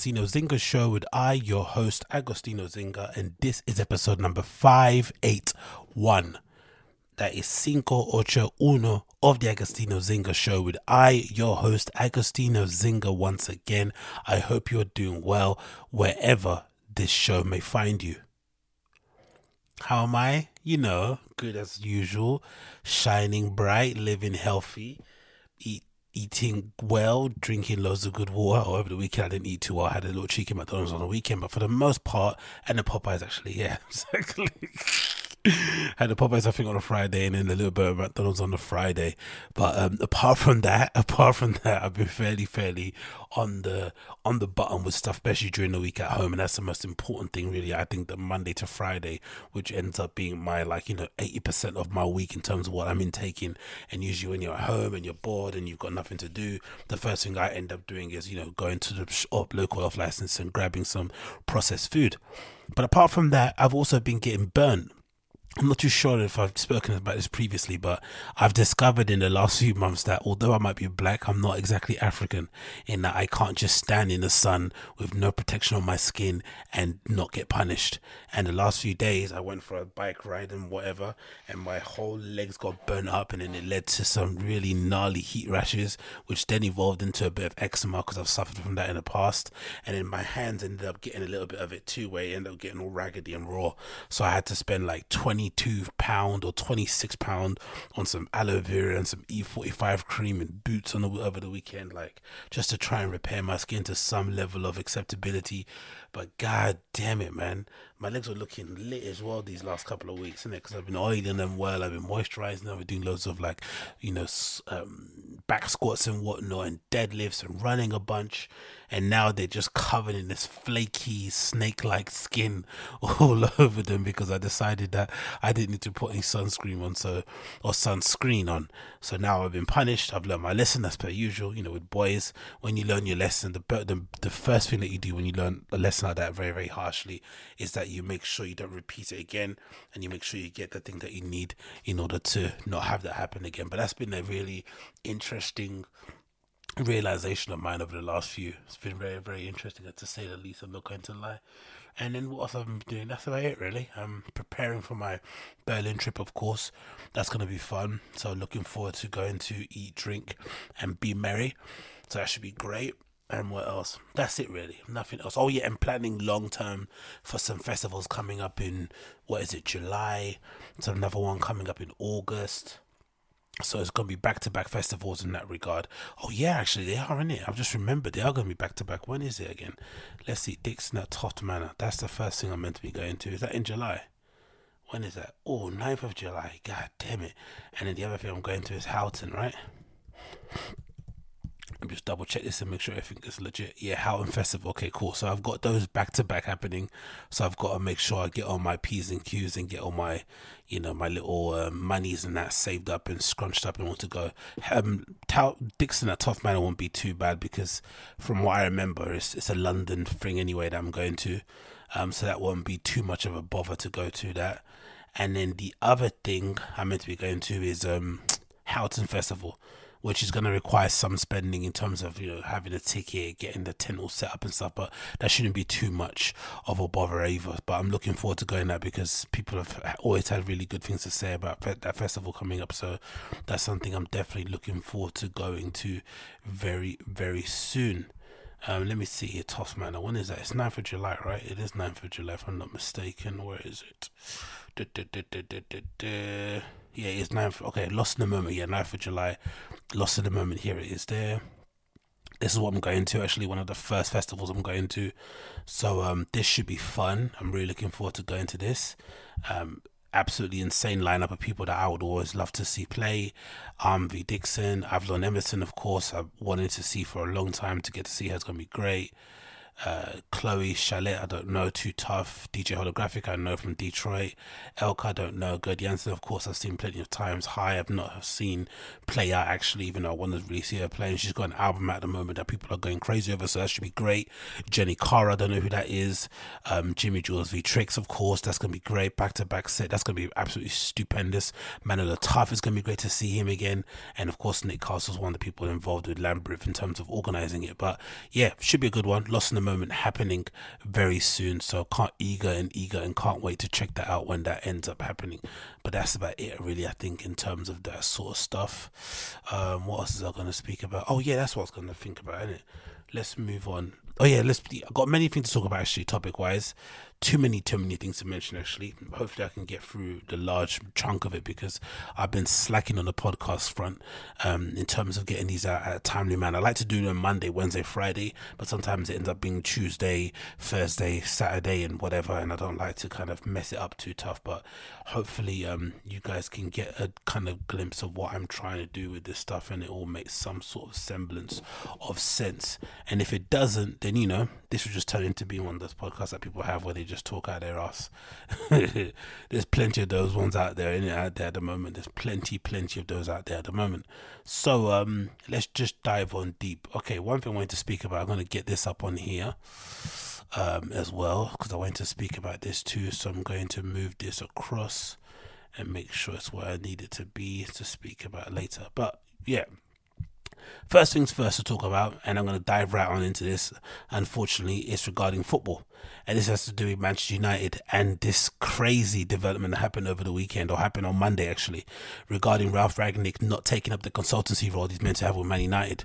Agostinho Zinga Show with I, your host, Agostinho Zinga, and this is episode number 581. That is Cinco Ocho Uno of the Agostinho Zinga Show with I, your host, Agostinho Zinga, once again. I hope you're doing well wherever this show may find you. How am I? You know, good as usual, shining bright, living healthy, eat eating well, drinking loads of good water. Over the weekend, I didn't eat too well. I had a little cheeky McDonald's on the weekend, but for the most part, and the Popeyes actually, yeah, exactly. had the Popeyes, I think, on a Friday, and then a little bit of McDonald's on the Friday. But um, apart from that, apart from that, I've been fairly, fairly on the on the button with stuff, especially during the week at home, and that's the most important thing, really. I think the Monday to Friday, which ends up being my like you know eighty percent of my week in terms of what I'm intaking. And usually, when you're at home and you're bored and you've got nothing to do, the first thing I end up doing is you know going to the shop, local off license, and grabbing some processed food. But apart from that, I've also been getting burnt. I'm not too sure if I've spoken about this previously, but I've discovered in the last few months that although I might be black, I'm not exactly African in that I can't just stand in the sun with no protection on my skin and not get punished. And the last few days, I went for a bike ride and whatever, and my whole legs got burnt up, and then it led to some really gnarly heat rashes, which then evolved into a bit of eczema because I've suffered from that in the past. And then my hands ended up getting a little bit of it too, where it ended up getting all raggedy and raw. So I had to spend like 20 22 pound or 26 pound on some aloe vera and some E45 cream and boots on the over the weekend, like just to try and repair my skin to some level of acceptability. But god damn it, man, my legs were looking lit as well these last couple of weeks, innit? Because I've been oiling them well, I've been moisturizing them, I've been doing loads of like, you know, um, back squats and whatnot, and deadlifts and running a bunch and now they're just covered in this flaky snake like skin all over them because I decided that I didn't need to put any sunscreen on so or sunscreen on. So now I've been punished. I've learned my lesson as per usual. You know, with boys, when you learn your lesson, the the, the first thing that you do when you learn a lesson like that very, very harshly is that you make sure you don't repeat it again and you make sure you get the thing that you need in order to not have that happen again. But that's been a really interesting realization of mine over the last few. It's been very, very interesting to say the least. I'm not going to lie. And then what else I've been doing? That's about it, really. I'm preparing for my Berlin trip, of course. That's going to be fun. So looking forward to going to eat, drink, and be merry. So that should be great. And what else? That's it, really. Nothing else. Oh yeah, I'm planning long term for some festivals coming up in what is it, July? So another one coming up in August. So it's going to be back to back festivals in that regard. Oh, yeah, actually, they are, in it? I've just remembered they are going to be back to back. When is it again? Let's see, Dixon at Tofte Manor. That's the first thing I'm meant to be going to. Is that in July? When is that? Oh, 9th of July. God damn it. And then the other thing I'm going to is Houghton, right? Let me just double check this and make sure everything is legit. Yeah, Houghton Festival. Okay, cool. So I've got those back to back happening. So I've got to make sure I get all my P's and Q's and get all my, you know, my little uh, monies and that saved up and scrunched up and want to go. Um, Dixon at Tofte Manor won't be too bad because from what I remember, it's, it's a London thing anyway that I'm going to. Um, so that won't be too much of a bother to go to that. And then the other thing I'm meant to be going to is um, Houghton Festival which is going to require some spending in terms of you know having a ticket, getting the tent all set up and stuff. But that shouldn't be too much of a bother either. But I'm looking forward to going there because people have always had really good things to say about that festival coming up. So that's something I'm definitely looking forward to going to very very soon. Um, let me see here, Tofte Manor. When is that? It's 9th of July, right? It is 9th of July, if I'm not mistaken. Where is it? Yeah, it's 9th. Okay, Lost in the Moment. Yeah, 9th of July. Lost in the Moment. Here it is there. this is what I'm going to. Actually, one of the first festivals I'm going to. So um, this should be fun. I'm really looking forward to going to this. Um, absolutely insane lineup of people that I would always love to see play. Um, V Dixon, Avalon Emerson, of course, I've wanted to see for a long time. To get to see her is going to be great uh, Chloé Caillet, I don't know, too tough. DJ Holographic, I know from Detroit. Elka, I don't know. Gerd Janson, of course, I've seen plenty of times. High, I've not seen play out actually, even though I want to really see her playing. She's got an album at the moment that people are going crazy over, so that should be great. Jenny Cara, I don't know who that is. Um, Jimmy Jules V Tricks, of course, that's going to be great. Back to back set, that's going to be absolutely stupendous. Mano Le Tough is going to be great to see him again. And of course, Nick Castle's one of the people involved with Lambeth in terms of organizing it. But yeah, should be a good one. Lost in the moment happening very soon. So can't eager and eager and can't wait to check that out when that ends up happening. But that's about it, really. I think in terms of that sort of stuff. Um, what else is I to speak about? Oh yeah, that's what I was to think about. Isn't it? Let's move on. Oh yeah, let's. I've got many things to talk about actually, topic wise too many, too many things to mention. Actually, hopefully, I can get through the large chunk of it because I've been slacking on the podcast front um, in terms of getting these out at a timely manner. I like to do them Monday, Wednesday, Friday, but sometimes it ends up being Tuesday, Thursday, Saturday, and whatever. And I don't like to kind of mess it up too tough. But hopefully, um, you guys can get a kind of glimpse of what I'm trying to do with this stuff, and it all makes some sort of semblance of sense. And if it doesn't, then you know this will just turn into being one of those podcasts that people have where they just talk out their ass. There's plenty of those ones out there, in out there at the moment. There's plenty, plenty of those out there at the moment. So um, let's just dive on deep. Okay, one thing I wanted to speak about. I'm going to get this up on here um, as well because I wanted to speak about this too. So I'm going to move this across and make sure it's where I need it to be to speak about later. But yeah, First things first to talk about, and I'm going to dive right on into this, unfortunately, is regarding football. And this has to do with Manchester United and this crazy development that happened over the weekend, or happened on Monday actually, regarding Ralf Rangnick not taking up the consultancy role he's meant to have with Man United.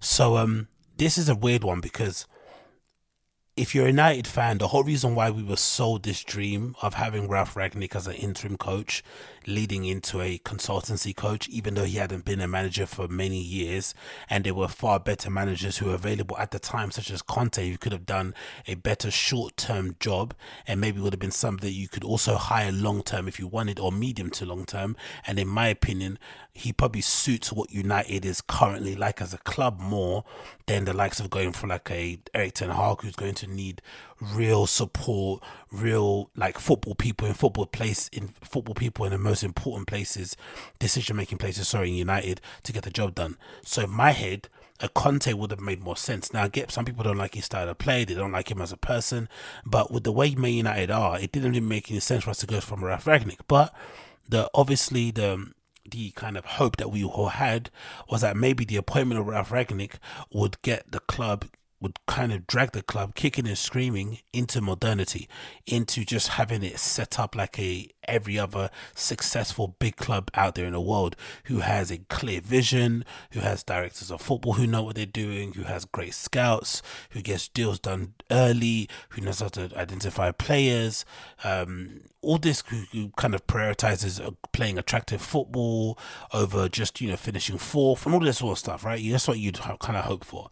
So, um, this is a weird one because if you're a United fan, the whole reason why we were sold this dream of having Ralf Rangnick as an interim coach, leading into a consultancy coach, even though he hadn't been a manager for many years, and there were far better managers who were available at the time, such as Conte, who could have done a better short-term job, and maybe would have been something that you could also hire long-term if you wanted, or medium to long-term. And in my opinion, he probably suits what United is currently like as a club more than the likes of going for like a Erik Ten Hag, who's going to need real support, real like football people in football place in football people in the most important places, decision making places. Sorry, in United to get the job done. So in my head, a Conte would have made more sense. Now, I get some people don't like his style of play, they don't like him as a person, but with the way Man United are, it didn't really make any sense for us to go from Ralf Rangnick. But the obviously the the kind of hope that we all had was that maybe the appointment of Ralf Rangnick would get the club would kind of drag the club kicking and screaming into modernity into just having it set up like a every other successful big club out there in the world who has a clear vision who has directors of football who know what they're doing who has great scouts who gets deals done early who knows how to identify players um, all this who, kind of prioritizes uh, playing attractive football over just you know finishing fourth and all this sort of stuff right? That's what you'd kind of hope for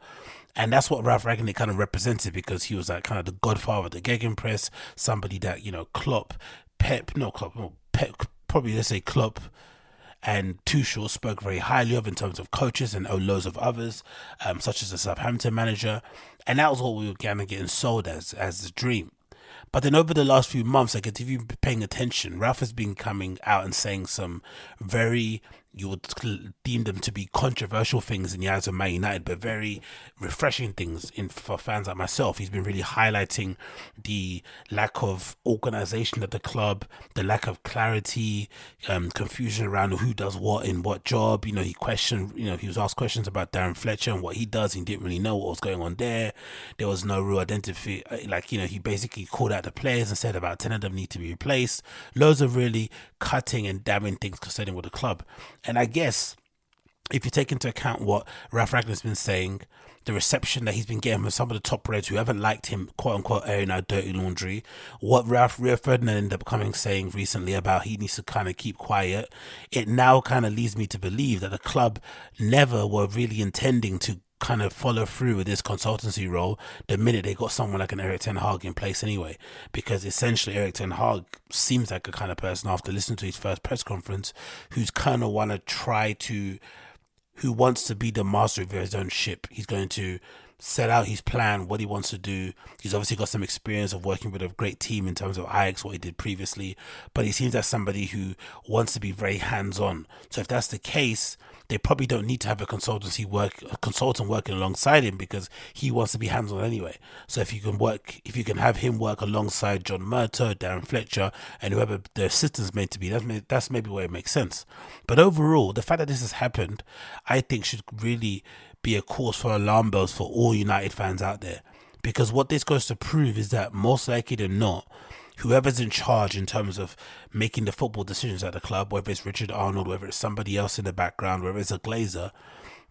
and that's what Ralf Rangnick kind of represented because he was like kind of the godfather of the Gegenpress, somebody that, you know, Klopp, Pep, no Klopp, no, Pep, probably let's say Klopp and Tuchel spoke very highly of in terms of coaches and loads of others, um, such as the Southampton manager. And that was what we were kind of getting sold as, as the dream. But then over the last few months, like if you've been paying attention, Ralf has been coming out and saying some very you would deem them to be controversial things in the eyes of Man United, but very refreshing things in for fans like myself. He's been really highlighting the lack of organisation at the club, the lack of clarity, um, confusion around who does what in what job. You know, he questioned, you know, he was asked questions about Darren Fletcher and what he does. He didn't really know what was going on there. There was no real identity. Uh, like, you know, he basically called out the players and said about 10 of them need to be replaced. Loads of really cutting and damning things concerning with the club. And I guess if you take into account what Ralf Rangnick's been saying, the reception that he's been getting from some of the top Reds who haven't liked him, quote unquote, airing out dirty laundry, what Ralph Rio Ferdinand ended up coming saying recently about he needs to kind of keep quiet, it now kind of leads me to believe that the club never were really intending to kind of follow through with this consultancy role the minute they got someone like an Erik Ten Hag in place anyway. Because essentially Erik Ten Hag seems like a kind of person after listening to his first press conference who's kind of want to try to who wants to be the master of his own ship. He's going to set out his plan, what he wants to do. He's obviously got some experience of working with a great team in terms of Ajax, what he did previously, but he seems like somebody who wants to be very hands on. So if that's the case, they probably don't need to have a consultancy work a consultant working alongside him because he wants to be hands on anyway. So if you can work if you can have him work alongside John Murtough, Darren Fletcher, and whoever the assistant's meant to be, that's that's maybe where it makes sense. But overall, the fact that this has happened, I think should really be a cause for alarm bells for all United fans out there. Because what this goes to prove is that most likely than not, whoever's in charge in terms of making the football decisions at the club, whether it's Richard Arnold, whether it's somebody else in the background, whether it's a Glazer,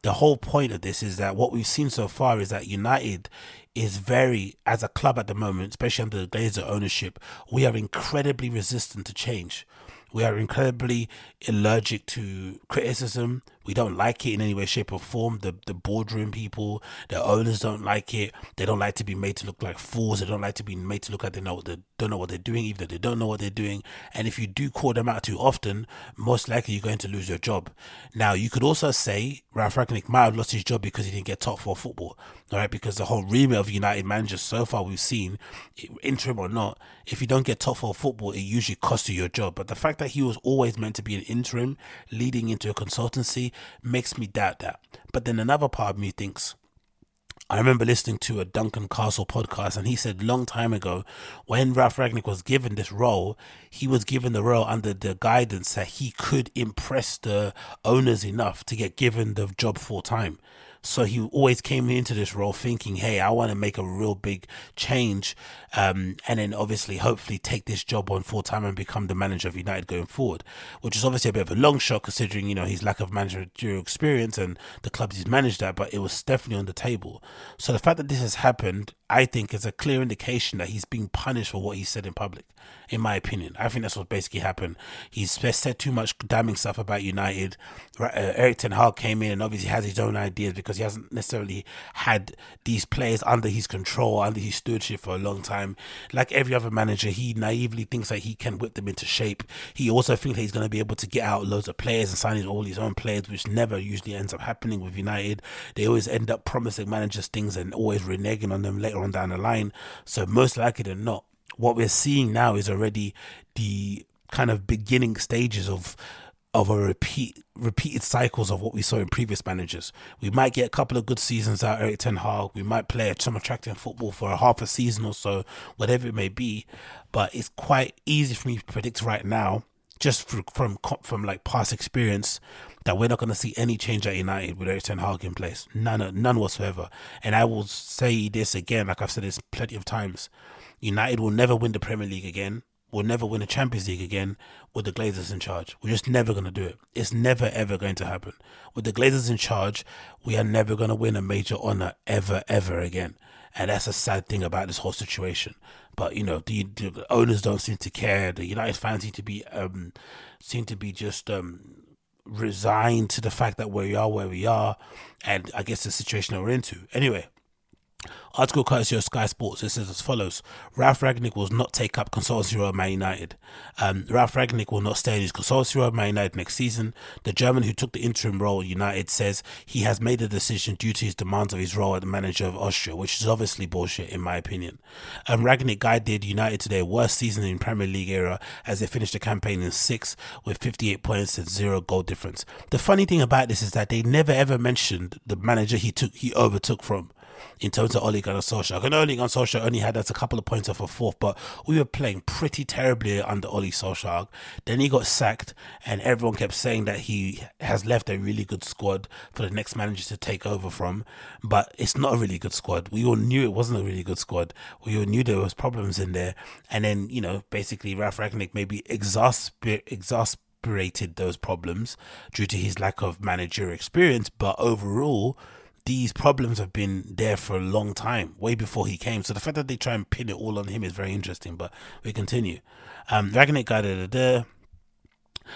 the whole point of this is that what we've seen so far is that United is very, as a club at the moment, especially under the Glazer ownership, we are incredibly resistant to change. We are incredibly allergic to criticism. We don't like it in any way, shape, or form. The the boardroom people, the owners don't like it. They don't like to be made to look like fools. They don't like to be made to look like they know they don't know what they're doing, even though they don't know what they're doing. And if you do call them out too often, most likely you're going to lose your job. Now you could also say Ralf Rangnick might have lost his job because he didn't get top four football. All right, because the whole remit of United managers so far we've seen, interim or not, if you don't get top four football, it usually costs you your job. But the fact that he was always meant to be an interim leading into a consultancy makes me doubt that. But then another part of me thinks, I remember listening to a Duncan Castle podcast, and he said long time ago, when Ralf Rangnick was given this role, he was given the role under the guidance that he could impress the owners enough to get given the job full time. So he always came into this role thinking, hey, I want to make a real big change. Um, and then obviously, hopefully, take this job on full time and become the manager of United going forward, which is obviously a bit of a long shot considering, you know, his lack of managerial experience and the clubs he's managed at, but it was definitely on the table. So the fact that this has happened, I think, is a clear indication that he's being punished for what he said in public in my opinion. I think that's what basically happened. He's said too much damning stuff about United. Uh, Erik Ten Hag came in and obviously has his own ideas because he hasn't necessarily had these players under his control, under his stewardship for a long time. Like every other manager, he naively thinks that he can whip them into shape. He also thinks he's going to be able to get out loads of players and sign all his own players, which never usually ends up happening with United. They always end up promising managers things and always reneging on them later on down the line. So most likely than not, what we're seeing now is already the kind of beginning stages of of a repeat repeated cycles of what we saw in previous managers. We might get a couple of good seasons out Erik Ten Hag. We might play some attractive football for a half a season or so, whatever it may be. But it's quite easy for me to predict right now, just from from, from like past experience, that we're not going to see any change at United with Erik Ten Hag in place. None, none whatsoever. And I will say this again, like I've said this plenty of times. United will never win the Premier League again. We'll never win a Champions League again with the Glazers in charge. We're just never going to do it. It's never, ever going to happen. With the Glazers in charge, we are never going to win a major honour ever, ever again. And that's a sad thing about this whole situation. But you know, the, the owners don't seem to care. The United fans seem to be um, seem to be just um, resigned to the fact that we are where we are, and I guess the situation that we're into. Anyway, Article courtesy of Sky Sports. It says as follows: Ralf Rangnick will not take up consultancy role at Man United. Um, Ralf Rangnick will not stay in his consultancy role at Man United next season. The German who took the interim role at United says he has made the decision due to his demands of his role as the manager of Austria, which is obviously bullshit in my opinion. Um, Rangnick guided United to their worst season in Premier League era as they finished the campaign in sixth with 58 points and zero goal difference. The funny thing about this is that they never ever mentioned the manager he took he overtook from in terms of Ole Gunnar Solskjaer. I know Ole Gunnar Solskjaer only had us a couple of points off a fourth, but we were playing pretty terribly under Ole Solskjaer. Then he got sacked, and everyone kept saying that he has left a really good squad for the next manager to take over from. But it's not a really good squad. We all knew it wasn't a really good squad. We all knew there was problems in there, and then you know basically Ralf Rangnick maybe exasper- exasperated those problems due to his lack of managerial experience, but overall these problems have been there for a long time, way before he came. So the fact that they try and pin it all on him is very interesting. But we continue. Um, Rangnick da da da.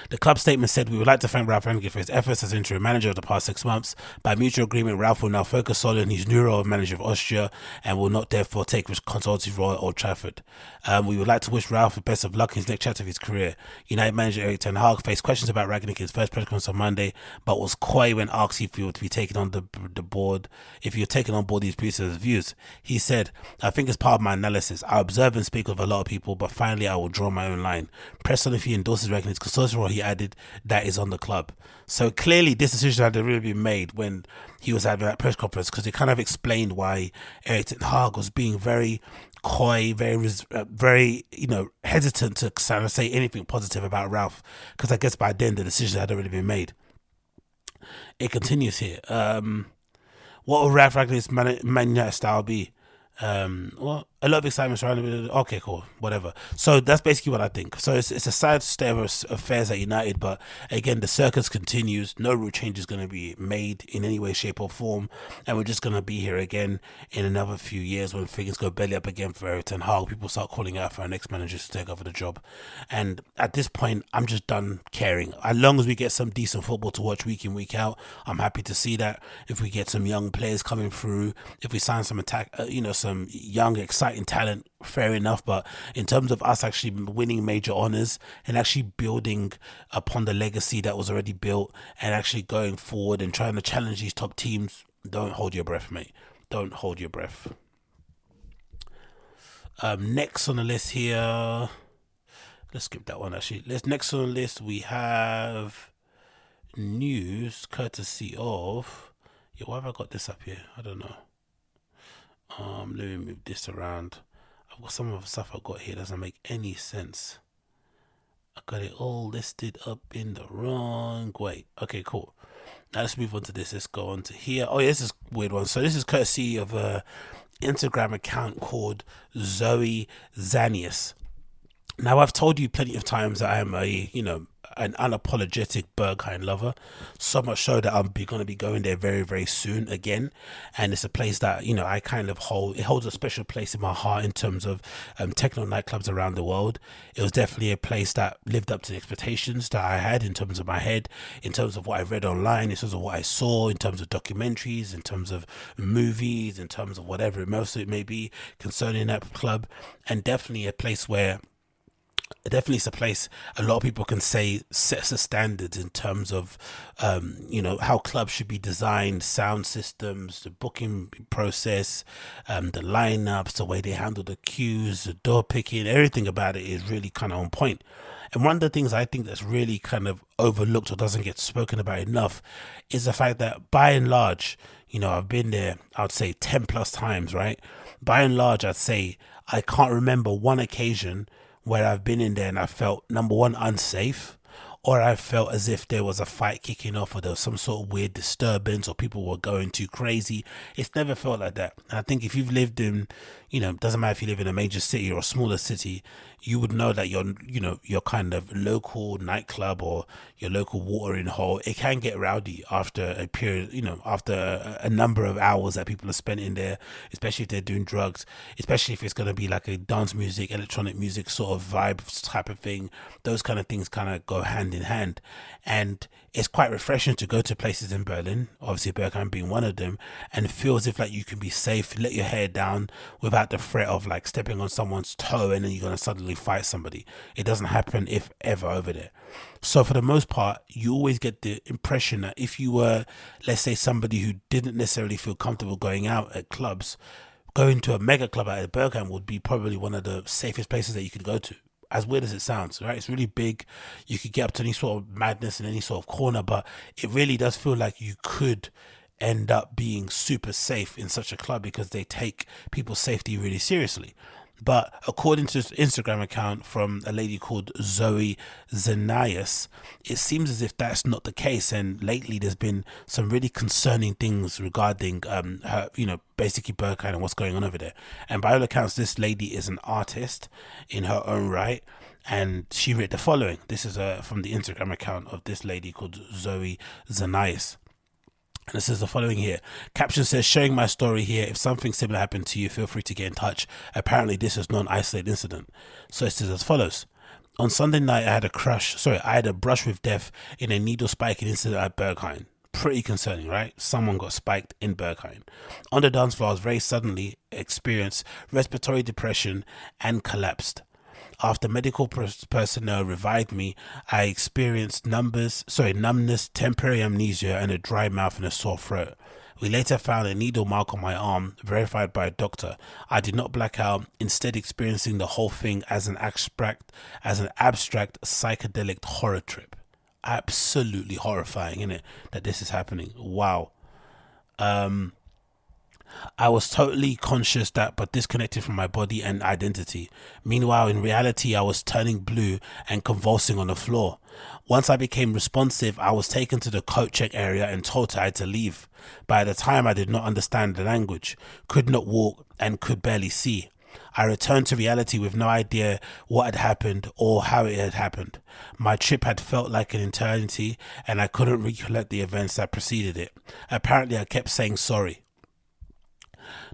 The club statement said, We would like to thank Ralf Rangnick for his efforts as interim manager of the past six months. By mutual agreement, Ralf will now focus solely on his new role of manager of Austria and will not therefore take his consultative role at Old Trafford. Um, we would like to wish Ralf the best of luck in his next chapter of his career. United manager Erik Ten Hag faced questions about Rangnick in his first press conference on Monday, but was coy when asked if he would be taking on the, the board, if had taking on board these pieces of views. He said, I think it's part of my analysis. I observe and speak with a lot of people, but finally I will draw my own line. Press on if he endorses Rangnick's consultative he added, that is on the club. So clearly this decision had really been made when he was having that press conference because it kind of explained why Erik Ten Hag was being very coy, very, uh, very, you know, hesitant to kind of say anything positive about Ralf because I guess by then the decision had already been made. It continues here. Um, what will Ralf Rangnick's Man, Man style be? Um, well, a lot of excitement surrounding it. Okay, cool, whatever. So that's basically what I think. So it's it's a sad state of affairs at United, but again, the circus continues. No route change is going to be made in any way, shape, or form, and we're just going to be here again in another few years when things go belly up again for Erik Ten Hag. People start calling out for our next manager to take over the job, and at this point, I'm just done caring. As long as we get some decent football to watch week in week out, I'm happy to see that. If we get some young players coming through, if we sign some attack, uh, you know, some young, exciting talent, fair enough. But in terms of us actually winning major honors and actually building upon the legacy that was already built and actually going forward and trying to challenge these top teams, don't hold your breath, mate. Don't hold your breath. Um, next on the list here, let's skip that one actually. Let's next on the list we have news courtesy of. Yeah, why have I got this up here? I don't know. Um, let me move this around. I've got some of the stuff I've got here doesn't make any sense. I got it all listed up in the wrong way. Okay, cool. Now let's move on to this. Let's go on to here. Oh, yeah, this is weird one. So this is courtesy of a Instagram account called Zoe Zanias. Now I've told you plenty of times that I am a you know an unapologetic Berghain lover. So much so that I'm going to be going there very, very soon again. And it's a place that, you know, I kind of hold, it holds a special place in my heart in terms of um, techno nightclubs around the world. It was definitely a place that lived up to the expectations that I had in terms of my head, in terms of what I read online, in terms of what I saw, in terms of documentaries, in terms of movies, in terms of whatever it may be concerning that club. And definitely a place where definitely it's a place a lot of people can say sets the standards in terms of um, you know how clubs should be designed sound systems the booking process um, the lineups the way they handle the queues the door picking everything about it is really kind of on point and one of the things I think that's really kind of overlooked or doesn't get spoken about enough is the fact that by and large, you know, I've been there, I'd say 10 plus times, right? By and large, I'd say I can't remember one occasion where I've been in there and I felt number one unsafe, or I felt as if there was a fight kicking off, or there was some sort of weird disturbance, or people were going too crazy. It's never felt like that. And I think if you've lived in, you know, doesn't matter if you live in a major city or a smaller city, you would know that your, you know, your kind of local nightclub or your local watering hole, it can get rowdy after a period, you know, after a, number of hours that people are spent in there, especially if they're doing drugs, especially if it's going to be like a dance music, electronic music sort of vibe type of thing. Those kind of things kind of go hand in hand. And it's quite refreshing to go to places in Berlin, obviously Berghain being one of them, and feel as if like you can be safe, let your hair down without the threat of like stepping on someone's toe and then you're gonna suddenly fight somebody. It doesn't happen if ever over there. So for the most part, you always get the impression that if you were, let's say, somebody who didn't necessarily feel comfortable going out at clubs, going to a mega club at Berghain would be probably one of the safest places that you could go to as weird as it sounds, right? It's really big. You could get up to any sort of madness in any sort of corner, but it really does feel like you could end up being super safe in such a club because they take people's safety really seriously. But according to this Instagram account from a lady called Zoe Zanias, it seems as if that's not the case. And lately, there's been some really concerning things regarding um, her, you know, basically Berghain and what's going on over there. And by all accounts, this lady is an artist in her own right. And she wrote the following. This is uh, from the Instagram account of this lady called Zoe Zanias. And it says the following here. Caption says, showing my story here. If something similar happened to you, feel free to get in touch. Apparently, this is not an isolated incident. So it says as follows. on Sunday night, I had a crush. Sorry, I had a brush with death in a needle spiking incident at Berghain. Pretty concerning, right? Someone got spiked in Berghain. On the dance floor, I was very suddenly experienced respiratory depression and collapsed. After medical personnel revived me, I experienced numbers, sorry, numbness, temporary amnesia, and a dry mouth and a sore throat. We later found a needle mark on my arm, verified by a doctor. I did not black out, instead experiencing the whole thing as an abstract, as an abstract psychedelic horror trip. Absolutely horrifying, isn't it? That this is happening. Wow. Um, I was totally conscious that but disconnected from my body and identity. Meanwhile, in reality, I was turning blue and convulsing on the floor. Once I became responsive, I was taken to the coat check area and told I had to leave. By the time I did not understand the language, could not walk, and could barely see. I returned to reality with no idea what had happened or how it had happened. My trip had felt like an eternity, and I couldn't recollect the events that preceded it. Apparently, I kept saying sorry.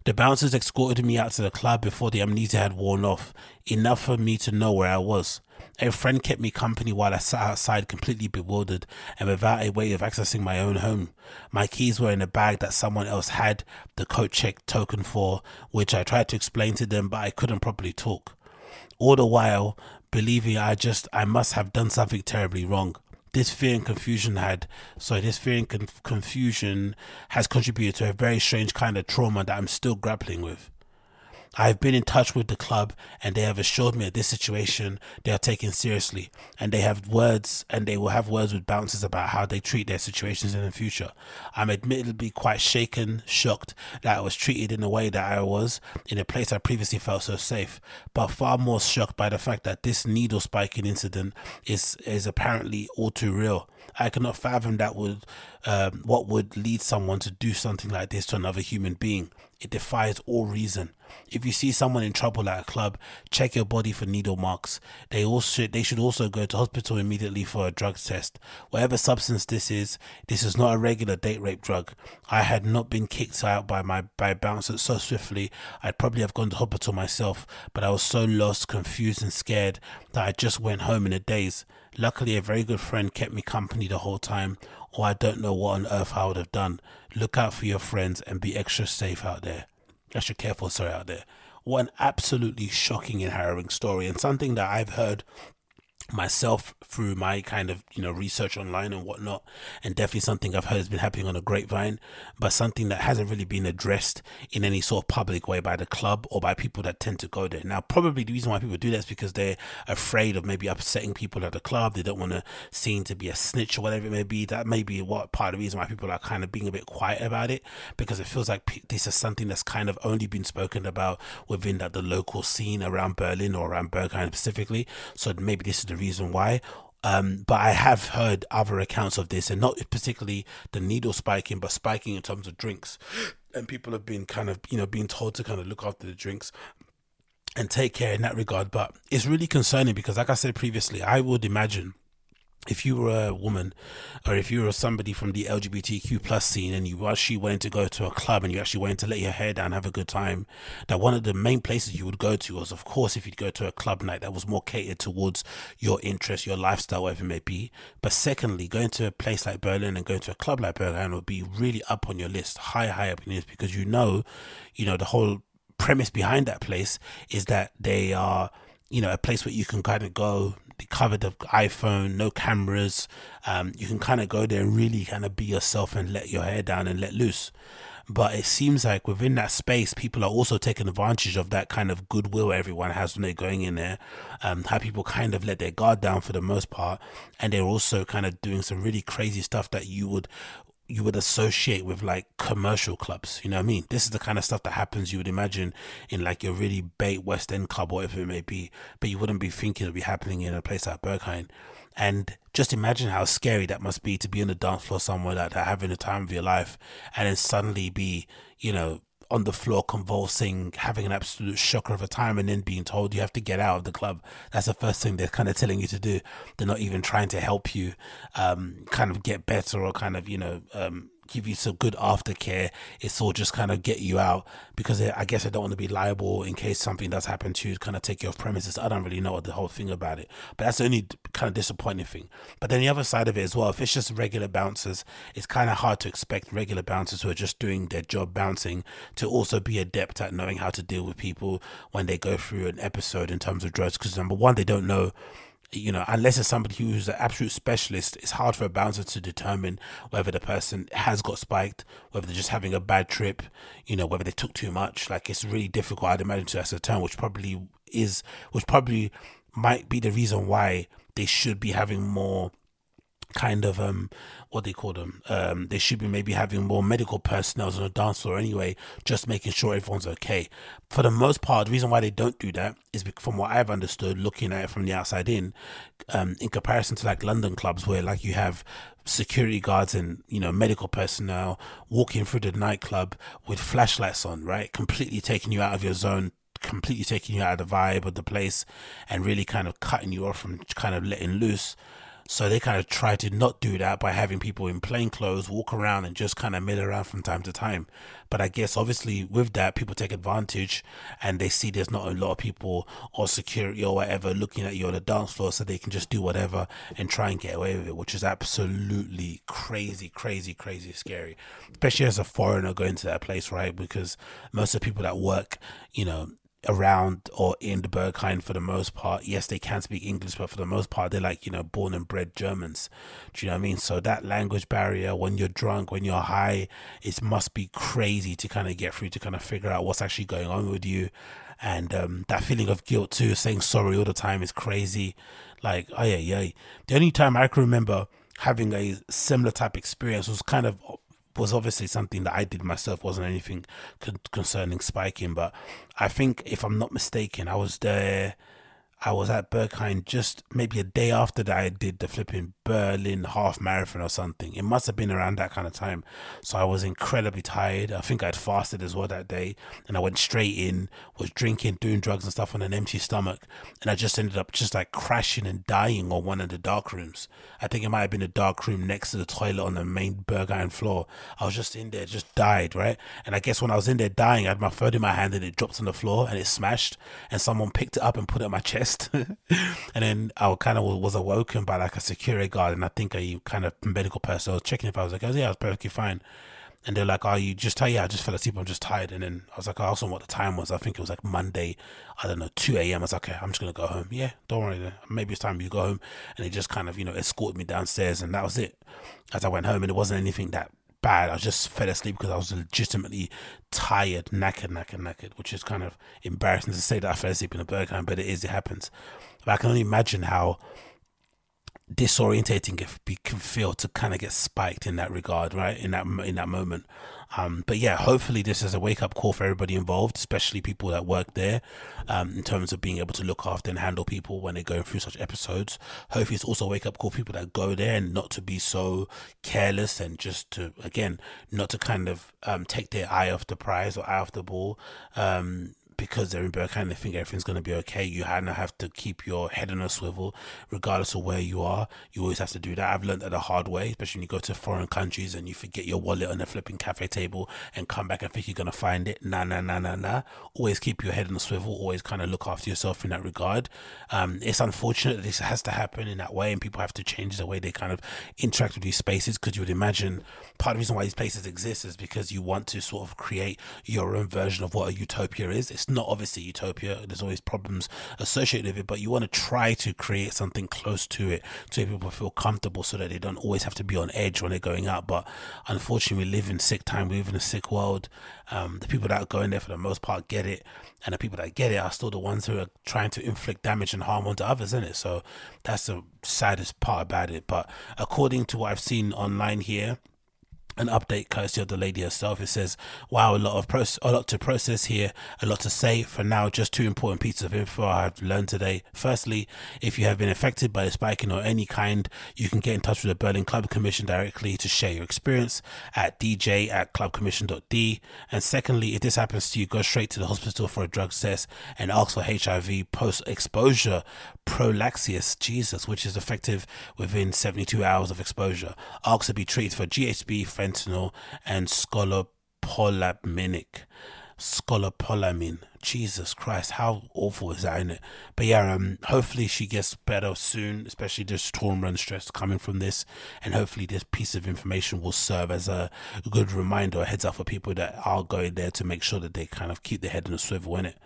The bouncers escorted me out to the club before the amnesia had worn off, enough for me to know where I was. A friend kept me company while I sat outside completely bewildered and without a way of accessing my own home. My keys were in a bag that someone else had the coat check token for, which I tried to explain to them, but I couldn't properly talk. All the while, believing I just, I must have done something terribly wrong this fear and confusion had so this fear and conf- confusion has contributed to a very strange kind of trauma that I'm still grappling with. I have been in touch with the club and they have assured me that this situation they are taking seriously and they have words and they will have words with bouncers about how they treat their situations in the future. I'm admittedly quite shaken, shocked that I was treated in the way that I was in a place I previously felt so safe, but far more shocked by the fact that this needle spiking incident is is apparently all too real. I cannot fathom that would um, what would lead someone to do something like this to another human being. It defies all reason. If you see someone in trouble at a club, check your body for needle marks. They also they should also go to hospital immediately for a drug test. Whatever substance this is, this is not a regular date rape drug. I had not been kicked out by my by bouncers so swiftly, I'd probably have gone to hospital myself, but I was so lost, confused and scared that I just went home in a daze. Luckily a very good friend kept me company the whole time, or I don't know what on earth I would have done. Look out for your friends and be extra safe out there extra careful, sorry, out there. What an absolutely shocking and harrowing story, and something that I've heard myself through my kind of you know research online and whatnot and definitely something i've heard has been happening on a grapevine but something that hasn't really been addressed in any sort of public way by the club or by people that tend to go there. Now probably the reason why people do that is because they're afraid of maybe upsetting people at the club. They don't want to seem to be a snitch or whatever it may be. That may be what part of the reason why people are kind of being a bit quiet about it because it feels like this is something that's kind of only been spoken about within that the local scene around berlin or around berghain specifically. So maybe this is the reason why. Um, but I have heard other accounts of this, and not particularly the needle spiking, but spiking in terms of drinks. And people have been kind of, you know, being told to kind of look after the drinks and take care in that regard. But it's really concerning because, like I said previously, I would imagine if you were a woman or if you were somebody from the LGBTQ plus scene and you actually wanted to go to a club and you actually wanted to let your hair down, and have a good time, that one of the main places you would go to was, of course, if you'd go to a club night that was more catered towards your interest, your lifestyle, whatever it may be. But secondly, going to a place like Berlin and going to a club like Berlin would be really up on your list, high, high up in your list, because you know, you know, the whole premise behind that place is that they are, you know, a place where you can kind of go covered the iPhone, no cameras. Um, you can kind of go there and really kind of be yourself and let your hair down and let loose. But it seems like within that space, people are also taking advantage of that kind of goodwill everyone has when they're going in there. Um, how people kind of let their guard down for the most part, and they're also kind of doing some really crazy stuff that you would you would associate with like commercial clubs. You know what I mean? This is the kind of stuff that happens you would imagine in like your really bait West End club, whatever it may be, but you wouldn't be thinking it would be happening in a place like Berghain. And just imagine how scary that must be to be on the dance floor somewhere like that, having the time of your life, and then suddenly be, you know, on the floor convulsing, having an absolute shocker of a time, and then being told you have to get out of the club. That's the first thing they're kind of telling you to do. They're not even trying to help you um, kind of get better or kind of, you know, um, give you some good aftercare. It's all just kind of get you out because I guess I don't want to be liable in case something does happen to kind of take you off premises. I don't really know the whole thing about it, but that's the only kind of disappointing thing. But then the other side of it as well, if it's just regular bouncers, it's kind of hard to expect regular bouncers who are just doing their job bouncing to also be adept at knowing how to deal with people when they go through an episode in terms of drugs. Because number one, they don't know you know, unless it's somebody who's an absolute specialist, it's hard for a bouncer to determine whether the person has got spiked, whether they're just having a bad trip, you know, whether they took too much. Like it's really difficult, I'd imagine, to ascertain, which probably is, which probably might be the reason why they should be having more kind of um what they call them? Um they should be maybe having more medical personnel on the dance floor anyway just making sure everyone's okay. For the most part the reason why they don't do that is from what i've understood looking at it from the outside in um in comparison to like london clubs where like you have security guards and you know medical personnel walking through the nightclub with flashlights on right? Completely taking you out of your zone completely taking you out of the vibe of the place and really kind of cutting you off from kind of letting loose so they kind of try to not do that by having people in plain clothes walk around and just kind of mill around from time to time. But I guess obviously with that, people take advantage and they see there's not a lot of people or security or whatever looking at you on the dance floor, so they can just do whatever and try and get away with it, which is absolutely crazy, crazy, crazy scary. Especially as a foreigner going to that place, right? Because most of the people that work, you know, around or in the Berghain for the most part. Yes, they can speak English, but for the most part, they're like, you know, born and bred Germans. Do you know what I mean? So that language barrier, when you're drunk, when you're high, it must be crazy to kind of get through to kind of figure out what's actually going on with you. And um, that feeling of guilt too, saying sorry all the time is crazy. Like, oh yeah, yeah. The only time I can remember having a similar type experience was kind of was obviously something that I did myself. wasn't anything con- concerning spiking, but I think if I'm not mistaken, I was there I was at Berghain just maybe a day after that I did the flipping Berlin half marathon or something. It must have been around that kind of time. So I was incredibly tired. I think I'd fasted as well that day. And I went straight in, was drinking, doing drugs and stuff on an empty stomach. And I just ended up just like crashing and dying on one of the dark rooms. I think it might have been a dark room next to the toilet on the main Berghain floor. I was just in there, just died, right? And I guess when I was in there dying, I had my phone in my hand and it dropped on the floor and it smashed. And someone picked it up and put it on my chest and then I kind of was awoken by like a security guard, and I think a kind of medical person was checking if I was like, oh, yeah, I was perfectly fine. And they're like, "Are oh, you just tired? Yeah, I just fell asleep. I'm just tired." And then I was like, "I also know what the time was. I think it was like Monday. I don't know, 2 a.m. I was like, "Okay, I'm just gonna go home." Yeah, don't worry. Then. Maybe it's time you go home. And they just kind of, you know, escorted me downstairs, and that was it. As I went home, and it wasn't anything that bad. I just fell asleep because I was legitimately tired, knackered, knackered, knackered, which is kind of embarrassing to say that I fell asleep in a Berghain, but it is, it happens. But I can only imagine how disorientating it can feel to kind of get spiked in that regard, right? In that in that moment. Um, but yeah, hopefully this is a wake up call for everybody involved, especially people that work there, um, in terms of being able to look after and handle people when they're going through such episodes. Hopefully it's also a wake up call for people that go there and not to be so careless and just to, again, not to kind of um, take their eye off the prize or eye off the ball. Um, because they're in Berghain, they think everything's going to be okay. You kind of have to keep your head on a swivel, regardless of where you are. You always have to do that. I've learned that the hard way, especially when you go to foreign countries and you forget your wallet on a flipping cafe table and come back and think you're going to find it. Nah, nah, nah, nah, nah. Always keep your head on a swivel. Always kind of look after yourself in that regard. Um, it's unfortunate this has to happen in that way and people have to change the way they kind of interact with these spaces because you would imagine part of the reason why these places exist is because you want to sort of create your own version of what a utopia is. It's not obviously utopia. There's always problems associated with it, but you want to try to create something close to it so people feel comfortable so that they don't always have to be on edge when they're going out. But unfortunately, we live in sick time. We live in a sick world. Um, the people that are going there for the most part get it, and the people that get it are still the ones who are trying to inflict damage and harm onto others, isn't it? So that's the saddest part about it. But according to what I've seen online here, an update courtesy of the lady herself. It says, "Wow, a lot of a lot to process here, a lot to say. For now, just two important pieces of info I've learned today. Firstly, if you have been affected by the spiking or any kind, you can get in touch with the Berlin Club Commission directly to share your experience at dj at clubcommission.d. And secondly, if this happens to you, go straight to the hospital for a drug test and ask for HIV post-exposure prophylaxis, Jesus, which is effective within 72 hours of exposure. Ask to be treated for GHB." Fentanyl and scopolaminic. Scopolamine. Jesus Christ, how awful is that, isn't it? But yeah, um, hopefully she gets better soon, especially this trauma and stress coming from this. And hopefully this piece of information will serve as a good reminder, a heads up for people that are going there to make sure that they kind of keep their head in a swivel in it.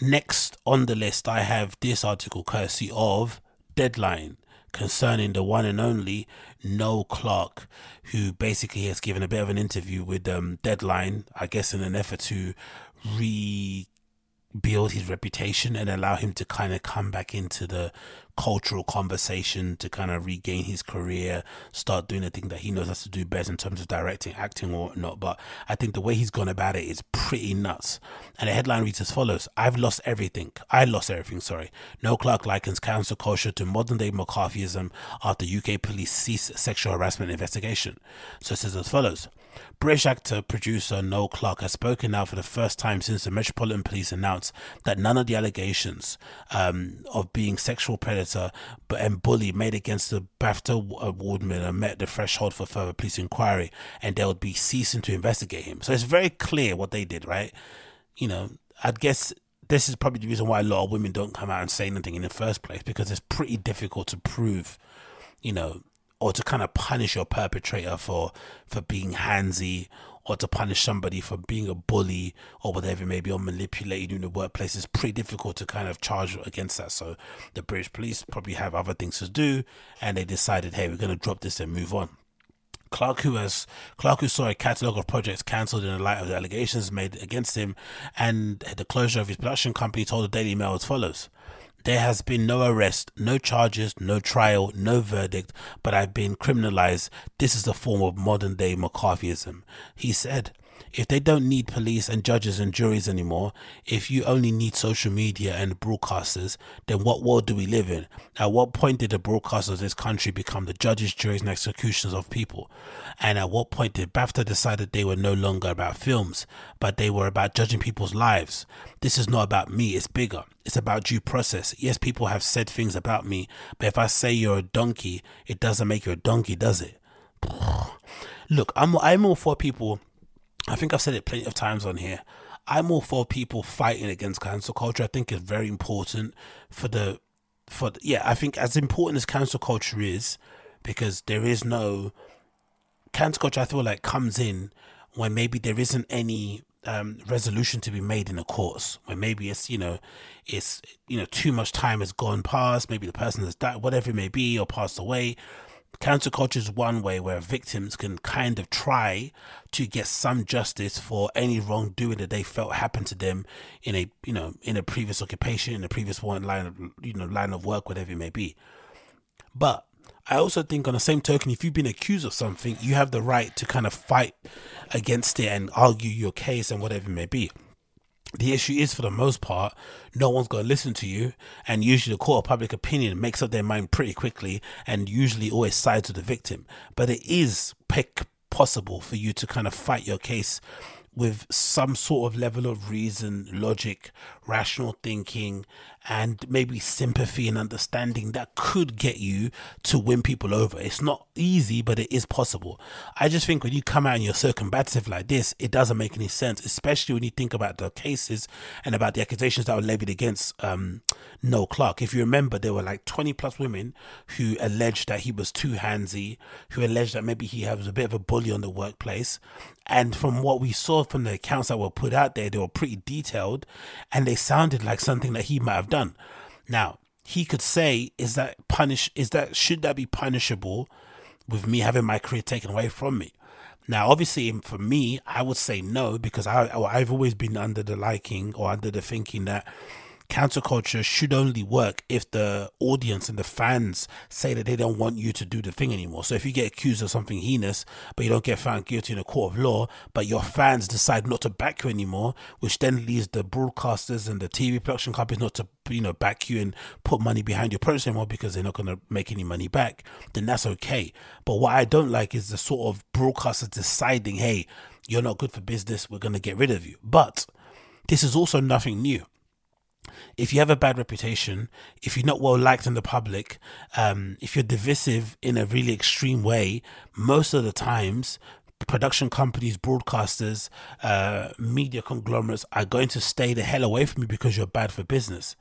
Next on the list, I have this article courtesy of Deadline concerning the one and only Noel Clarke, who basically has given a bit of an interview with um, Deadline, I guess, in an effort to rebuild his reputation and allow him to kind of come back into the cultural conversation to kind of regain his career, start doing the thing that he knows how to do best in terms of directing, acting, or whatnot. But I think the way he's gone about it is pretty nuts. And the headline reads as follows I've lost everything. I lost everything, sorry. Noel Clarke likens cancel culture to modern day McCarthyism after UK police cease sexual harassment investigation. So it says as follows British actor producer Noel Clarke has spoken out for the first time since the Metropolitan Police announced that none of the allegations um, of being sexual predator and bully made against the BAFTA award winner met the threshold for further police inquiry, and they would be ceasing to investigate him. So it's very clear what they did, right? You know, I guess this is probably the reason why a lot of women don't come out and say anything in the first place because it's pretty difficult to prove, you know, or to kind of punish your perpetrator for for being handsy or to punish somebody for being a bully or whatever it may be or manipulating in the workplace is pretty difficult to kind of charge against that. So the British police probably have other things to do and they decided, hey, we're going to drop this and move on. Clarke, who has Clarke, who saw a catalogue of projects cancelled in the light of the allegations made against him, and the closure of his production company, told the Daily Mail as follows: there has been no arrest, no charges, no trial, no verdict, but I've been criminalized. This is a form of modern day McCarthyism. He said, if they don't need police and judges and juries anymore, if you only need social media and broadcasters, then what world do we live in? At what point did the broadcasters of this country become the judges, juries, and executioners of people? And at what point did BAFTA decide that they were no longer about films, but they were about judging people's lives? This is not about me, it's bigger. It's about due process. Yes, people have said things about me, but if I say you're a donkey, it doesn't make you a donkey, does it? Look, I'm I'm all for people I think I've said it plenty of times on here. I'm all for people fighting against cancel culture. I think it's very important for the for the, yeah. I think as important as cancel culture is, because there is no cancel culture. I feel like comes in when maybe there isn't any um, resolution to be made in the course. When maybe it's you know, it's you know too much time has gone past. Maybe the person has died, whatever it may be, or passed away. Cancel culture is one way where victims can kind of try to get some justice for any wrongdoing that they felt happened to them in a you know in a previous occupation, in a previous one line of you know line of work, whatever it may be. But I also think on the same token, if you've been accused of something, you have the right to kind of fight against it and argue your case and whatever it may be the issue is for the most part no one's going to listen to you and usually the court of public opinion makes up their mind pretty quickly and usually always sides with the victim. But it is possible for you to kind of fight your case with some sort of level of reason, logic, rational thinking, and maybe sympathy and understanding that could get you to win people over. It's not easy, but it is possible. I just think when you come out and you're so combative like this, it doesn't make any sense, especially when you think about the cases and about the accusations that were levied against um, Noel Clarke. If you remember, there were like 20 plus women who alleged that he was too handsy, who alleged that maybe he was a bit of a bully on the workplace. And from what we saw from the accounts that were put out there, they were pretty detailed and they sounded like something that he might have done. Now, he could say, is that punish is that should that be punishable with me having my career taken away from me? Now, obviously, for me, I would say no because I I've always been under the liking or under the thinking that counterculture should only work if the audience and the fans say that they don't want you to do the thing anymore. So if you get accused of something heinous, but you don't get found guilty in a court of law, but your fans decide not to back you anymore, which then leads the broadcasters and the TV production companies not to you know back you and put money behind your project anymore because they're not going to make any money back, then that's okay. But what I don't like is the sort of broadcasters deciding, hey, you're not good for business, we're going to get rid of you. But this is also nothing new if you have a bad reputation, if you're not well liked in the public, um, if you're divisive in a really extreme way, most of the times production companies, broadcasters, uh, media conglomerates are going to stay the hell away from you because you're bad for business.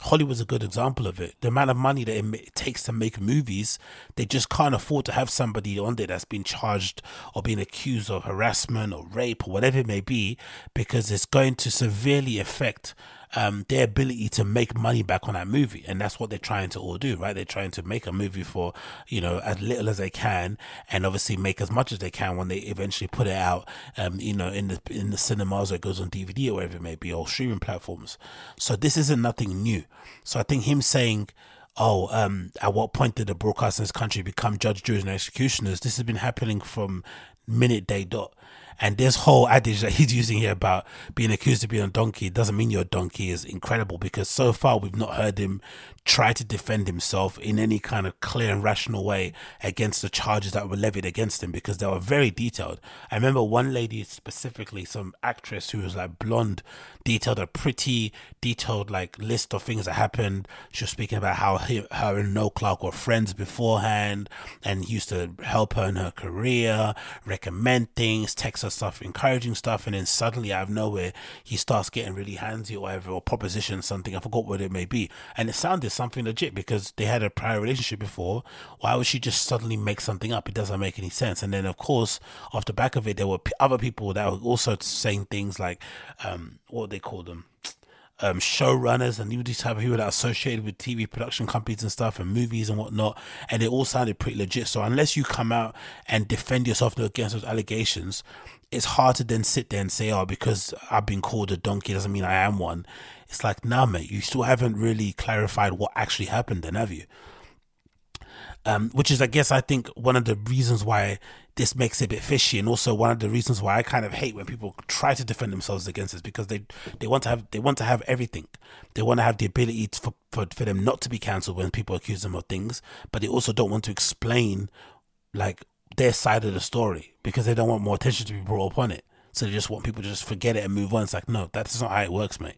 Hollywood's a good example of it. The amount of money that it takes to make movies, they just can't afford to have somebody on there that's been charged or being accused of harassment or rape or whatever it may be, because it's going to severely affect um, their ability to make money back on that movie. And that's what they're trying to all do, right? They're trying to make a movie for, you know, as little as they can and obviously make as much as they can when they eventually put it out, um, you know, in the, in the cinemas or it goes on DVD or wherever it may be or streaming platforms. So this isn't nothing new. So I think him saying, oh, um, at what point did the broadcasters in this country become judge, juries, and executioners? This has been happening from minute day dot. And this whole adage that he's using here about being accused of being a donkey doesn't mean you're a donkey is incredible because so far we've not heard him try to defend himself in any kind of clear and rational way against the charges that were levied against him because they were very detailed. I remember one lady specifically, some actress who was like blonde, detailed a pretty detailed like list of things that happened. She was speaking about how he, her and Noel Clarke were friends beforehand and used to help her in her career, recommend things, text her stuff, encouraging stuff, and then suddenly out of nowhere he starts getting really handsy or whatever or proposition something. I forgot what it may be. And it sounded something legit because they had a prior relationship before. Why would she just suddenly make something up? It doesn't make any sense. And then, of course, off the back of it, there were p- other people that were also saying things like, um, what they call them? Um, showrunners and these type of people that are associated with TV production companies and stuff and movies and whatnot, and it all sounded pretty legit. So unless you come out and defend yourself against those allegations, it's hard to then sit there and say, "Oh, because I've been called a donkey doesn't mean I am one." It's like, nah, mate, you still haven't really clarified what actually happened, then have you? Um, which is, I guess, I think one of the reasons why this makes it a bit fishy, and also one of the reasons why I kind of hate when people try to defend themselves against this because they they want to have they want to have everything. They want to have the ability to, for, for for them not to be cancelled when people accuse them of things, but they also don't want to explain like their side of the story because they don't want more attention to be brought upon it. So they just want people to just forget it and move on. It's like, no, that's not how it works, mate.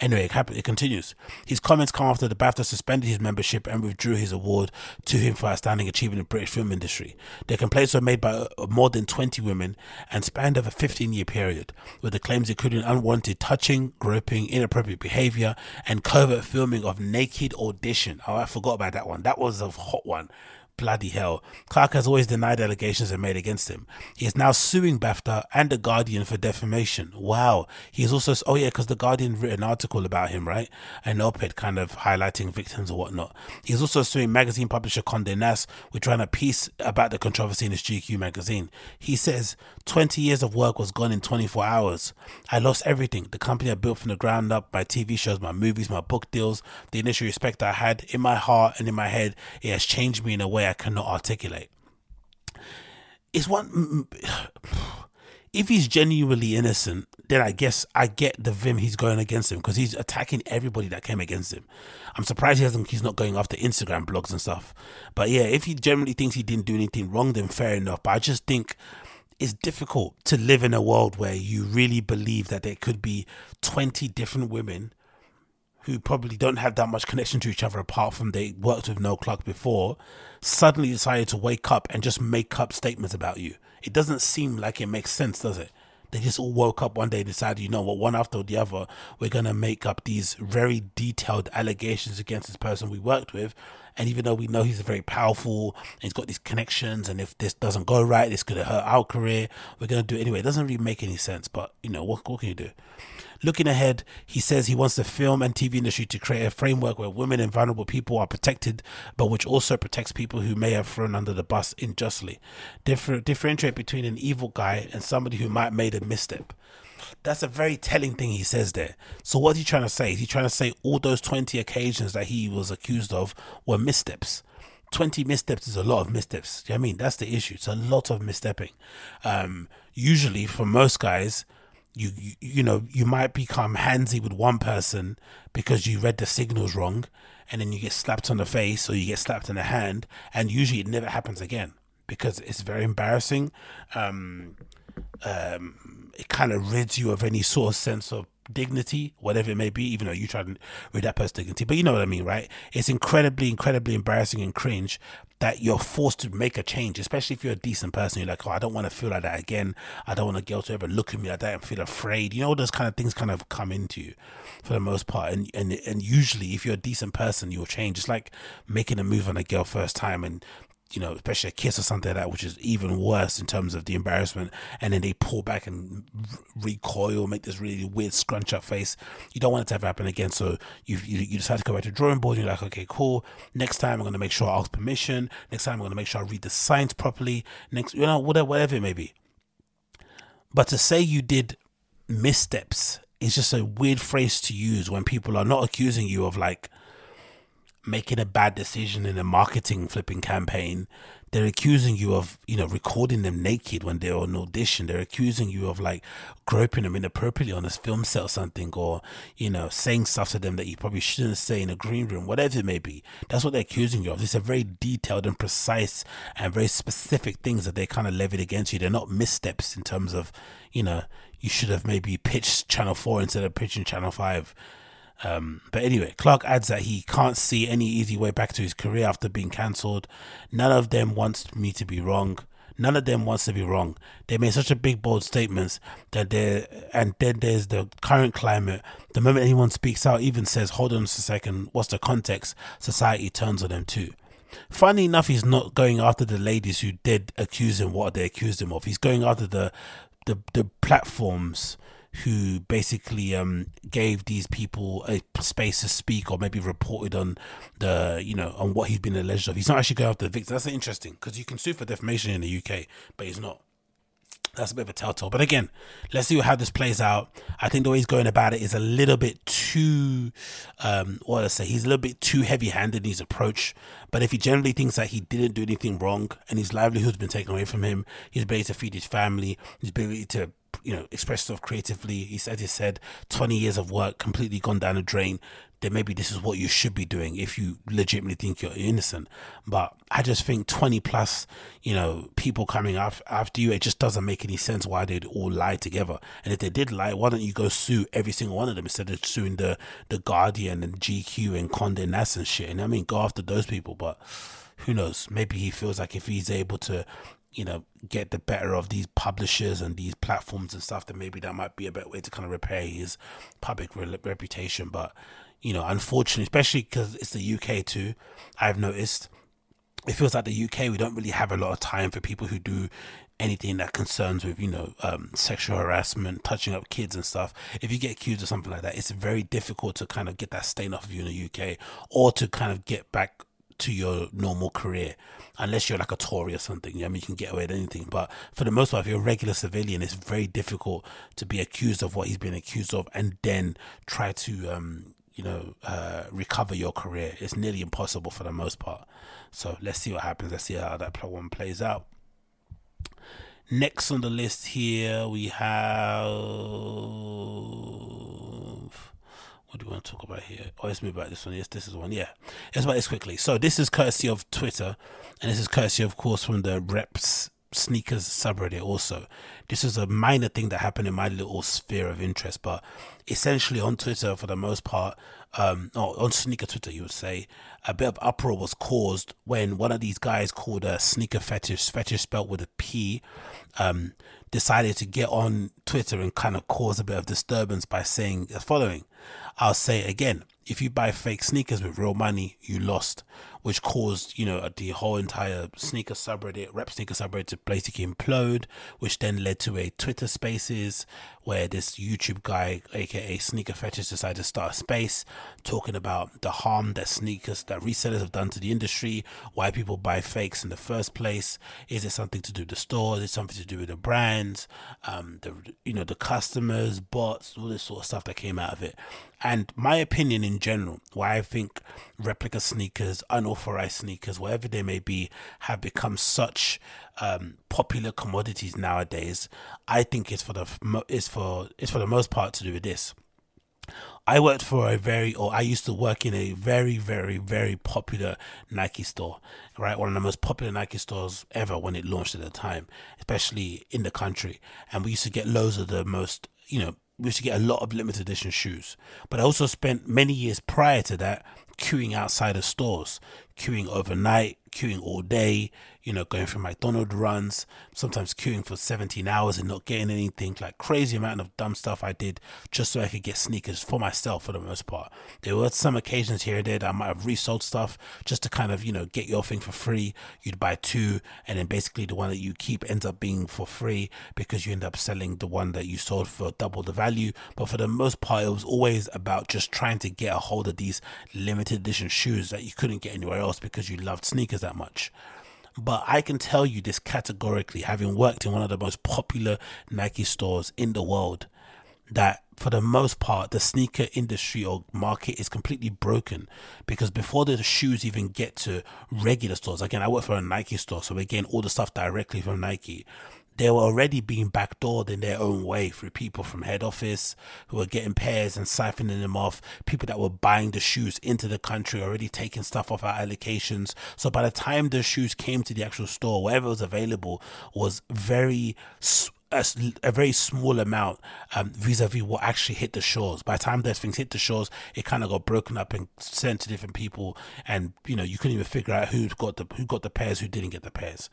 Anyway, it, it continues. His comments come after the BAFTA suspended his membership and withdrew his award to him for outstanding achievement in the British film industry. The complaints were made by uh, more than 20 women and spanned over a 15 year period, with the claims including unwanted touching, groping, inappropriate behavior, and covert filming of naked audition. Oh, I forgot about that one. That was a hot one. Bloody hell. Clarke has always denied allegations are made against him. He is now suing BAFTA and The Guardian for defamation. Wow. He is also, oh yeah, because The Guardian wrote an article about him, right? An op ed kind of highlighting victims or whatnot. He's also suing magazine publisher Condé Nast, which ran a piece about the controversy in his GQ magazine. He says, 20 years of work was gone in 24 hours. I lost everything. The company I built from the ground up, my TV shows, my movies, my book deals, the initial respect I had in my heart and in my head, it has changed me in a way I cannot articulate. It's one. If he's genuinely innocent, then I guess I get the vim he's going against him because he's attacking everybody that came against him. I'm surprised he hasn't. He's not going after Instagram blogs and stuff. But yeah, if he generally thinks he didn't do anything wrong, then fair enough. But I just think it's difficult to live in a world where you really believe that there could be 20 different women who probably don't have that much connection to each other apart from they worked with Noel Clarke before, suddenly decided to wake up and just make up statements about you. It doesn't seem like it makes sense, does it? They just all woke up one day and decided, you know what, one after the other, we're going to make up these very detailed allegations against this person we worked with. And even though we know he's very powerful and he's got these connections, and if this doesn't go right, this could hurt our career, we're going to do it anyway. It doesn't really make any sense, but you know, what, what can you do? Looking ahead, he says he wants the film and TV industry to create a framework where women and vulnerable people are protected, but which also protects people who may have thrown under the bus unjustly. Differ- differentiate between an evil guy and somebody who might have made a misstep. That's a very telling thing he says there. So what's he trying to say? Is he trying to say all those 20 occasions that he was accused of were missteps? 20 missteps is a lot of missteps. You know I mean? That's the issue. It's a lot of misstepping. Um, usually, for most guys, you, you you know you might become handsy with one person because you read the signals wrong and then you get slapped on the face or you get slapped in the hand and usually it never happens again because it's very embarrassing um, um, it kind of rids you of any sort of sense of dignity, whatever it may be, even though you try to read that person's dignity. But you know what I mean, right? It's incredibly, incredibly embarrassing and cringe that you're forced to make a change, especially if you're a decent person. You're like, oh, I don't want to feel like that again. I don't want a girl to ever look at me like that and feel afraid. You know, those kind of things kind of come into you for the most part. And and and usually, if you're a decent person, you'll change. It's like making a move on a girl first time and you know, especially a kiss or something like that, which is even worse in terms of the embarrassment. And then they pull back and recoil, make this really weird scrunch up face. You don't want it to ever happen again. So you, you, you decide to go back to drawing board. And you're like, okay, cool. Next time I'm going to make sure I ask permission. Next time I'm going to make sure I read the signs properly. Next, you know, whatever, whatever it may be. But to say you did missteps is just a weird phrase to use when people are not accusing you of like, making a bad decision in a marketing flipping campaign. They're accusing you of, you know, recording them naked when they're on audition. They're accusing you of like groping them inappropriately on a film set or something, or, you know, saying stuff to them that you probably shouldn't say in a green room, whatever it may be. That's what they're accusing you of. These are very detailed and precise and very specific things that they kind of levied against you. They're not missteps in terms of, you know, you should have maybe pitched Channel 4 instead of pitching Channel 5 um, but anyway, Clarke adds that he can't see any easy way back to his career after being cancelled. None of them wants me to be wrong. None of them wants to be wrong. They made such a big, bold statements that they and then there's the current climate. The moment anyone speaks out, even says, "Hold on a second, what's the context?" Society turns on them too. Funny enough, he's not going after the ladies who did accuse him what they accused him of. He's going after the the the platforms who basically um, gave these people a space to speak or maybe reported on the you know on what he's been alleged of. He's not actually going after the victim. That's interesting because you can sue for defamation in the UK, but he's not. That's a bit of a telltale. But again, let's see how this plays out. I think the way he's going about it is a little bit too, um, what I say, he's a little bit too heavy handed in his approach. But if he generally thinks that he didn't do anything wrong and his livelihood's been taken away from him, his ability to feed his family, his ability to you know, express yourself creatively. He said he said 20 years of work completely gone down the drain. Then maybe this is what you should be doing if you legitimately think you're innocent. But I just think 20 plus, you know, people coming after, after you, it just doesn't make any sense why they'd all lie together. And if they did lie, why don't you go sue every single one of them instead of suing the, the Guardian and GQ and Condé Nast and shit? And I mean, go after those people, but who knows? Maybe he feels like if he's able to you know, get the better of these publishers and these platforms and stuff, then maybe that might be a better way to kind of repair his public re- reputation. But, you know, unfortunately, especially because it's the UK too, I've noticed it feels like the UK, we don't really have a lot of time for people who do anything that concerns with, you know, um, sexual harassment, touching up kids and stuff. If you get accused of something like that, it's very difficult to kind of get that stain off of you in the UK or to kind of get back to your normal career unless you're like a Tory or something. I mean, you can get away with anything. But for the most part, if you're a regular civilian, it's very difficult to be accused of what he's been accused of and then try to, um, you know, uh, recover your career. It's nearly impossible for the most part. So let's see what happens. Let's see how that one plays out. Next on the list here, we have what do we want to talk about here? Oh, let's move back this one. Yes, this is one. Yeah, let's about this quickly. So this is courtesy of Twitter, and this is courtesy, of course, from the Reps sneakers subreddit. Also, this is a minor thing that happened in my little sphere of interest, but essentially on Twitter, for the most part, um, or on sneaker Twitter, you would say, a bit of uproar was caused when one of these guys called a sneaker fetish, fetish spelled with a P, um, decided to get on Twitter and kind of cause a bit of disturbance by saying the following. I'll say again, if you buy fake sneakers with real money, you lost, which caused, you know, the whole entire sneaker subreddit, rep sneaker subreddit to basically implode, which then led to a Twitter spaces where this YouTube guy, aka Sneaker Fetish, decided to start a space talking about the harm that sneakers, that resellers have done to the industry, why people buy fakes in the first place. Is it something to do with the store? Is it something to do with the brands? Um, the you know the customers, bots, all this sort of stuff that came out of it. And my opinion in general, why I think replica sneakers, unauthorized sneakers, whatever they may be, have become such um, popular commodities nowadays, I think it's for the it's for it's for the most part to do with this. I worked for a very, or I used to work in a very, very, very popular Nike store, right? One of the most popular Nike stores ever when it launched at the time, especially in the country. And we used to get loads of the most, you know, we used to get a lot of limited edition shoes. But I also spent many years prior to that queuing outside of stores, queuing overnight, queuing all day, you know, going for McDonald's runs, sometimes queuing for 17 hours and not getting anything, like crazy amount of dumb stuff I did just so I could get sneakers for myself for the most part. There were some occasions here and there that I might have resold stuff just to kind of, you know, get your thing for free. You'd buy two and then basically the one that you keep ends up being for free because you end up selling the one that you sold for double the value. But for the most part, it was always about just trying to get a hold of these limited edition shoes that you couldn't get anywhere else because you loved sneakers that much. But I can tell you this categorically, having worked in one of the most popular Nike stores in the world, that for the most part, the sneaker industry or market is completely broken. Because before the shoes even get to regular stores, again, I work for a Nike store, so we're getting all the stuff directly from Nike they were already being backdoored in their own way through people from head office who were getting pairs and siphoning them off, people that were buying the shoes into the country, already taking stuff off our allocations. So by the time the shoes came to the actual store, whatever was available was very a, a, very small amount um, vis-a-vis what actually hit the shores. By the time those things hit the shores, it kind of got broken up and sent to different people, and you know you couldn't even figure out who got the who got the pairs, who didn't get the pairs.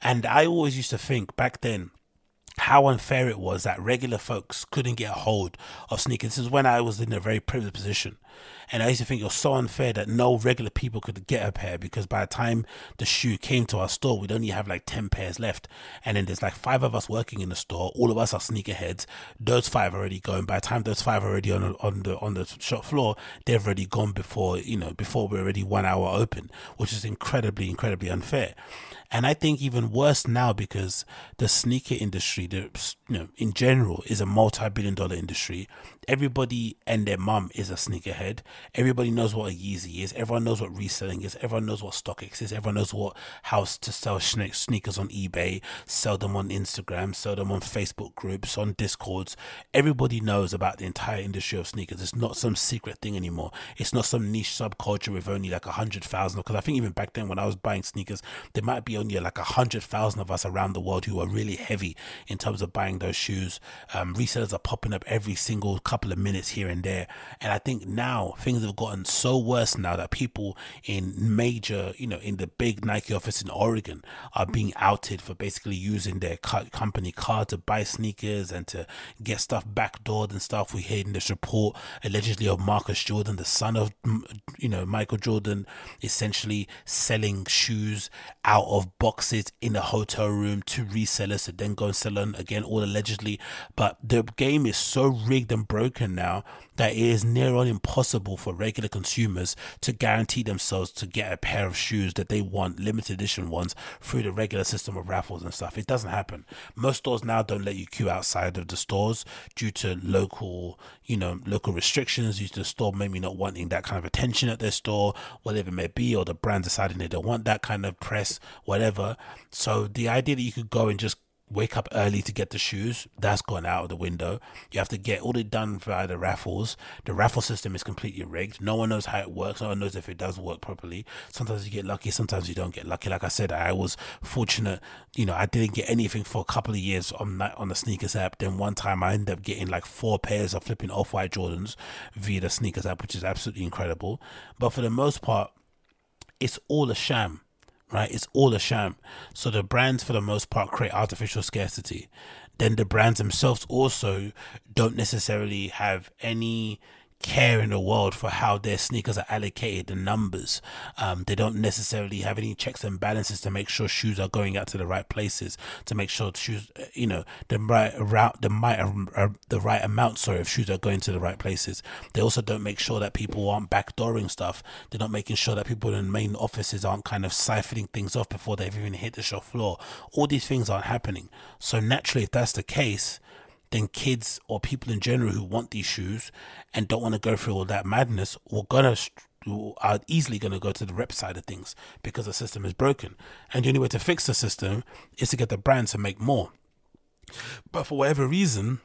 And I always used to think back then how unfair it was that regular folks couldn't get a hold of sneakers. This is when I was in a very privileged position. And I used to think it was so unfair that no regular people could get a pair because by the time the shoe came to our store, we'd only have like 10 pairs left. And then there's like five of us working in the store. All of us are sneakerheads. Those five are already going. By the time those five are already on, on the, on the shop floor, they've already gone before, you know, before we're already one hour open, which is incredibly, incredibly unfair. And I think even worse now because the sneaker industry, the, you know, in general, is a multi-billion dollar industry. Everybody and their mum is a sneakerhead. Everybody knows what a Yeezy is. Everyone knows what reselling is. Everyone knows what StockX is. Everyone knows what house to sell sneakers on eBay, sell them on Instagram, sell them on Facebook groups, on Discords. Everybody knows about the entire industry of sneakers. It's not some secret thing anymore. It's not some niche subculture with only like a hundred thousand. Because I think even back then when I was buying sneakers, there might be only like a hundred thousand of us around the world who are really heavy in terms of buying those shoes. Um, resellers are popping up every single couple of minutes here and there, and I think now things have gotten so worse now that people in major, you know, in the big Nike office in Oregon are being outed for basically using their company card to buy sneakers and to get stuff backdoored and stuff. We heard in this report allegedly of Marcus Jordan, the son of, you know, Michael Jordan, essentially selling shoes out of boxes in a hotel room to resellers to then go and sell them again, all allegedly. But the game is so rigged and broken now that it is near on impossible for regular consumers to guarantee themselves to get a pair of shoes that they want, limited edition ones, through the regular system of raffles and stuff. It doesn't happen. Most stores now don't let you queue outside of the stores due to local, you know, local restrictions, due to the store maybe not wanting that kind of attention at their store, whatever it may be, or the brand deciding they don't want that kind of press, whatever. So the idea that you could go and just wake up early to get the shoes that's gone out of the window. You have to get all it done via the raffles. The raffle system is completely rigged. No one knows how it works. No one knows if it does work properly. Sometimes you get lucky sometimes you don't get lucky. Like i said i was fortunate you know i didn't get anything for a couple of years on that on the sneakers app. Then one time i ended up getting like four pairs of flipping off-white jordans via the sneakers app which is absolutely incredible. But for the most part it's all a sham right? It's all a sham. So the brands, for the most part, create artificial scarcity. Then the brands themselves also don't necessarily have any care in the world for how their sneakers are allocated, the numbers. Um, they don't necessarily have any checks and balances to make sure shoes are going out to the right places, to make sure shoes, uh, you know, the right route, the right, uh, the right amount, sorry, of shoes are going to the right places. They also don't make sure that people aren't backdooring stuff. They're not making sure that people in the main offices aren't kind of siphoning things off before they've even hit the shop floor. All these things aren't happening. So naturally, if that's the case, then kids or people in general who want these shoes and don't want to go through all that madness are gonna are easily going to go to the rep side of things because the system is broken. And the only way to fix the system is to get the brand to make more. But for whatever reason,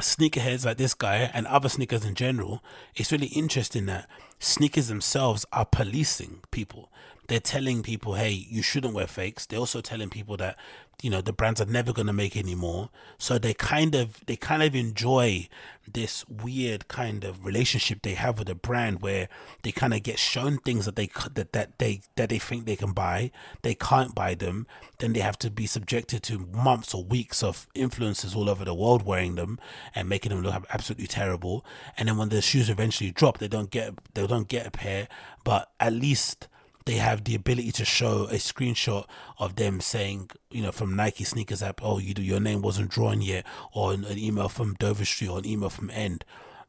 sneakerheads like this guy and other sneakers in general, it's really interesting that sneakers themselves are policing people. They're telling people, hey, you shouldn't wear fakes. They're also telling people that you know the brands are never going to make anymore so they kind of they kind of enjoy this weird kind of relationship they have with a brand where they kind of get shown things that they that, that they that they think they can buy. They can't buy them. Then they have to be subjected to months or weeks of influencers all over the world wearing them and making them look absolutely terrible. And then when the shoes eventually drop they don't get they don't get a pair. But at least they have the ability to show a screenshot of them saying, you know, from Nike sneakers app, oh, you do, your name wasn't drawn yet, or an, an email from Dover Street or an email from End.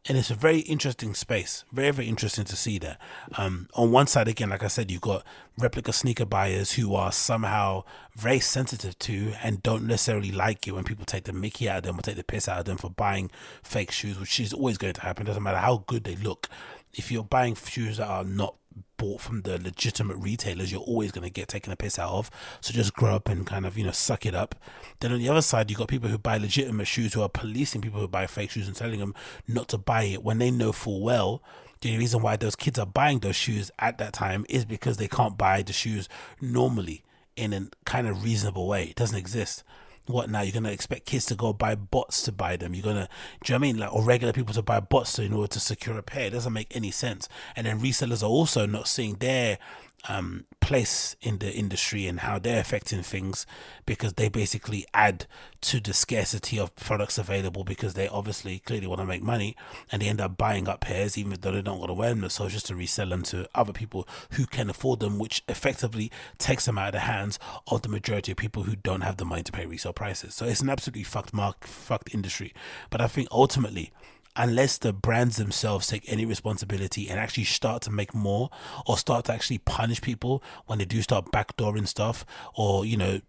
And it's a very interesting space. Very, very interesting to see that. Um, on one side, again, like I said, you've got replica sneaker buyers who are somehow very sensitive to and don't necessarily like it when people take the mickey out of them or take the piss out of them for buying fake shoes, which is always going to happen. Doesn't matter how good they look. If you're buying shoes that are not bought from the legitimate retailers, you're always going to get taken a piss out of. So just grow up and kind of, you know, suck it up. Then on the other side, you've got people who buy legitimate shoes who are policing people who buy fake shoes and telling them not to buy it when they know full well the reason why those kids are buying those shoes at that time is because they can't buy the shoes normally in a kind of reasonable way. It doesn't exist what now? You're gonna expect kids to go buy bots to buy them. You're gonna, do you know I mean? Like, or regular people to buy bots to, in order to secure a pair. It doesn't make any sense. And then resellers are also not seeing their um, place in the industry and how they're affecting things because they basically add to the scarcity of products available because they obviously clearly want to make money and they end up buying up pairs even though they don't want to wear them. So just to resell them to other people who can afford them which effectively takes them out of the hands of the majority of people who don't have the money to pay resale prices. So it's an absolutely fucked mark fucked industry. But I think ultimately unless the brands themselves take any responsibility and actually start to make more or start to actually punish people when they do start backdooring stuff or, you know,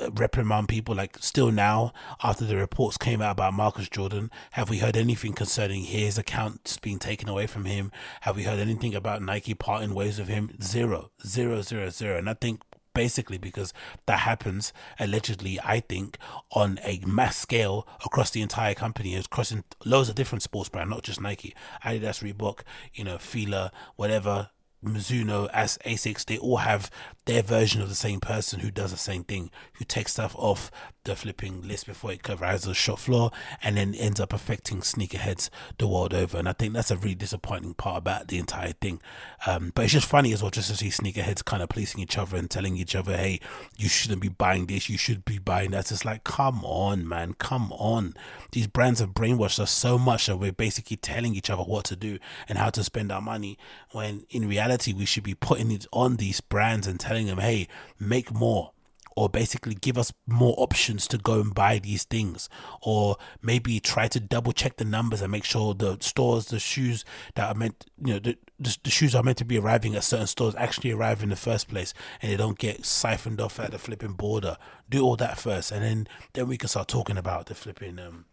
uh, reprimand people like still now after the reports came out about Marcus Jordan have we heard anything concerning his accounts being taken away from him? Have we heard anything about Nike parting ways with him? Zero. Zero zero zero. And I think basically because that happens allegedly, I think, on a mass scale across the entire company. It's crossing loads of different sports brands, not just Nike, Adidas, Reebok, you know, Fila, whatever. Mizuno, as Asics, they all have their version of the same person who does the same thing, who takes stuff off the flipping list before it covers the shop floor and then ends up affecting sneakerheads the world over. And I think that's a really disappointing part about the entire thing. Um, but it's just funny as well just to see sneakerheads kind of policing each other and telling each other, hey, you shouldn't be buying this, you should be buying that. It's like, come on, man, come on. These brands have brainwashed us so much that we're basically telling each other what to do and how to spend our money when in reality we should be putting it on these brands and telling them, hey, make more or basically give us more options to go and buy these things or maybe try to double check the numbers and make sure the stores the shoes that are meant you know the, the, the, shoes are meant to be arriving at certain stores actually arrive in the first place and they don't get siphoned off at the flipping border. Do all that first and then then we can start talking about the flipping um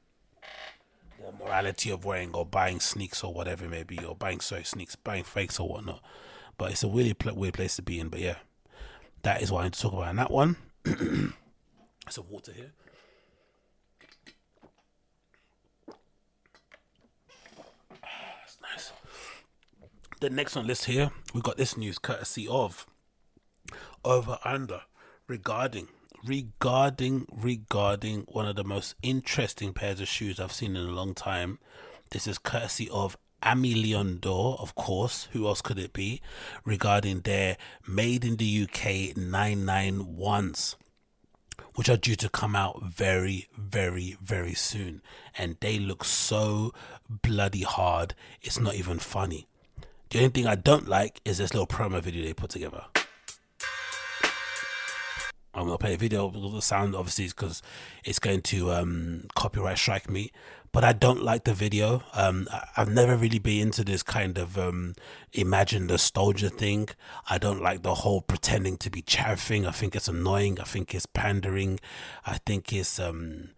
the morality of wearing or buying sneaks or whatever it may be or buying sorry sneaks buying fakes or whatnot. But it's a really weird place to be in but yeah that is what I need to talk about in that one some water here. That's nice. The next on list here, we got this news courtesy of Over Under regarding regarding regarding one of the most interesting pairs of shoes I've seen in a long time. This is courtesy of Dore, of course, who else could it be, regarding their Made in the UK 991s, which are due to come out very, very, very soon. And they look so bloody hard, it's not even funny. The only thing I don't like is this little promo video they put together. I'm gonna play a video with the sound, obviously, because it's going to um, copyright strike me but I don't like the video. Um, I've never really been into this kind of um, imagine nostalgia thing. I don't like the whole pretending to be chav thing. I think it's annoying. I think it's pandering. I think it's um,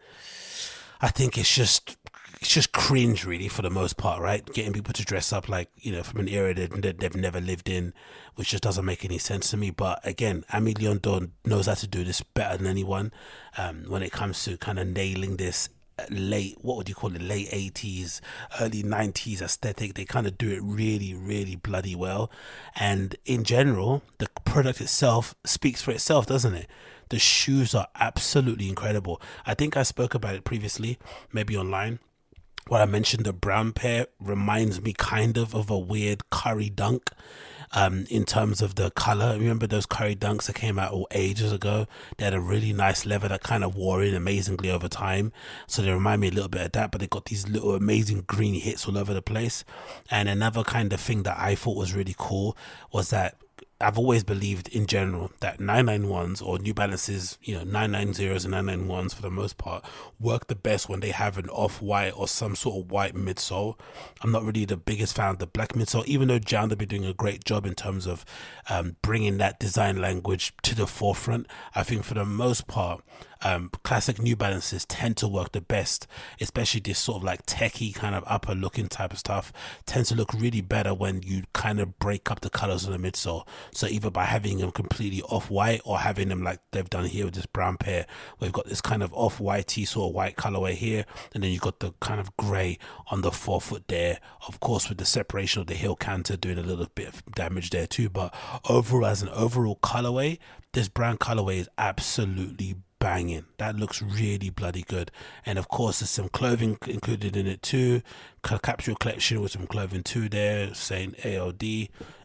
I think it's just it's just cringe, really, for the most part, right? Getting people to dress up like you know from an era that they've never lived in, which just doesn't make any sense to me. But again, Aimé Leon knows how to do this better than anyone um, when it comes to kind of nailing this late what would you call it late 80s early 90s aesthetic. They kind of do it really really bloody well. And in general the product itself speaks for itself doesn't it? The shoes are absolutely incredible. I think i spoke about it previously maybe online what I mentioned, the brown pair reminds me kind of of a weird curry dunk um, in terms of the color. Remember those curry dunks that came out all ages ago? They had a really nice leather that kind of wore in amazingly over time. So they remind me a little bit of that, but they got these little amazing green hits all over the place. And another kind of thing that I thought was really cool was that I've always believed in general that 991s or New Balances, you know, 990s and 991s for the most part work the best when they have an off white or some sort of white midsole. I'm not really the biggest fan of the black midsole, even though John have been doing a great job in terms of um, bringing that design language to the forefront. I think for the most part, um, classic New Balances tend to work the best, especially this sort of like techie kind of upper looking type of stuff tends to look really better when you kind of break up the colors of the midsole. So either by having them completely off white or having them like they've done here with this brown pair, we've got this kind of off whitey sort of white colorway here, and then you've got the kind of grey on the forefoot there. Of course, with the separation of the heel counter doing a little bit of damage there too, but overall as an overall colorway, this brown colorway is absolutely banging. That looks really bloody good. And of course, there's some clothing included in it too. Capsule collection with some clothing too there, saying ALD.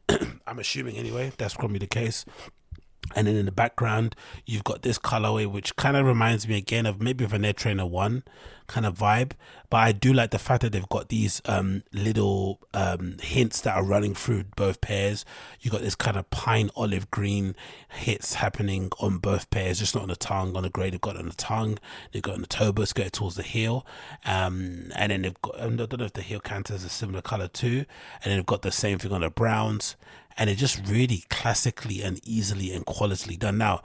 I'm assuming anyway, that's probably the case. And then in the background, you've got this colorway, which kind of reminds me again of maybe of an Air Trainer 1 kind of vibe. But I do like the fact that they've got these um, little um, hints that are running through both pairs. you've got this kind of pine olive green hits happening on both pairs, just not on the tongue. On the grey, they've got on the tongue, they've got on the toe, but skirt towards the heel. Um, and then they've got, I don't know if the heel counter is a similar color too. And then they've got the same thing on the browns and it just really classically and easily and quality done. Now,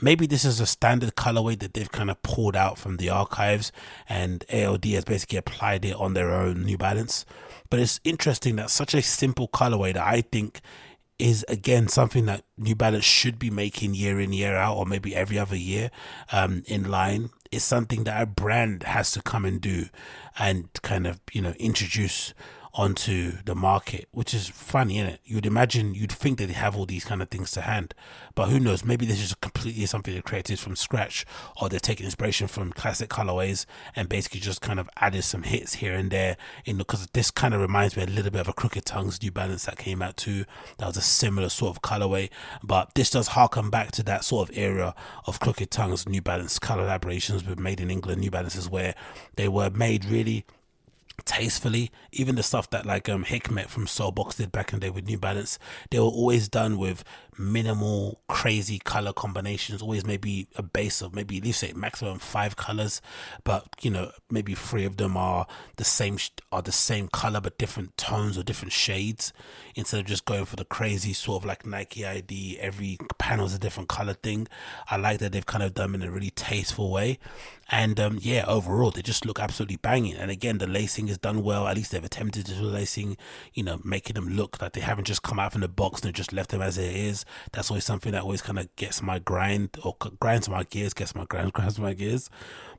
maybe this is a standard colorway that they've kind of pulled out from the archives and ALD has basically applied it on their own New Balance. But it's interesting that such a simple colorway that I think is again something that New Balance should be making year in year out or maybe every other year um, in line is something that a brand has to come and do and kind of you know introduce onto the market, which is funny, isn't it? You'd imagine, you'd think that they have all these kind of things to hand, but who knows? Maybe this is completely something they created from scratch, or they're taking inspiration from classic colorways and basically just kind of added some hits here and there. In because this kind of reminds me a little bit of a Crooked Tongues New Balance that came out too. That was a similar sort of colorway, but this does harken back to that sort of era of Crooked Tongues New Balance color collaborations with Made in England New Balances, where they were made really tastefully. Even the stuff that like um Hikmet from Solebox did back in the day with New Balance, they were always done with minimal crazy color combinations always maybe a base of maybe at least say maximum five colors but you know maybe three of them are the same are the same color but different tones or different shades instead of just going for the crazy sort of like nike id every panel is a different color thing. I like that they've kind of done in a really tasteful way. And um, yeah overall they just look absolutely banging. And again the lacing is done well. At least they've attempted to do lacing you know making them look like they haven't just come out from the box and just left them as it is that's always something that always kind of gets my grind or grinds my gears, gets my grind, grinds my gears.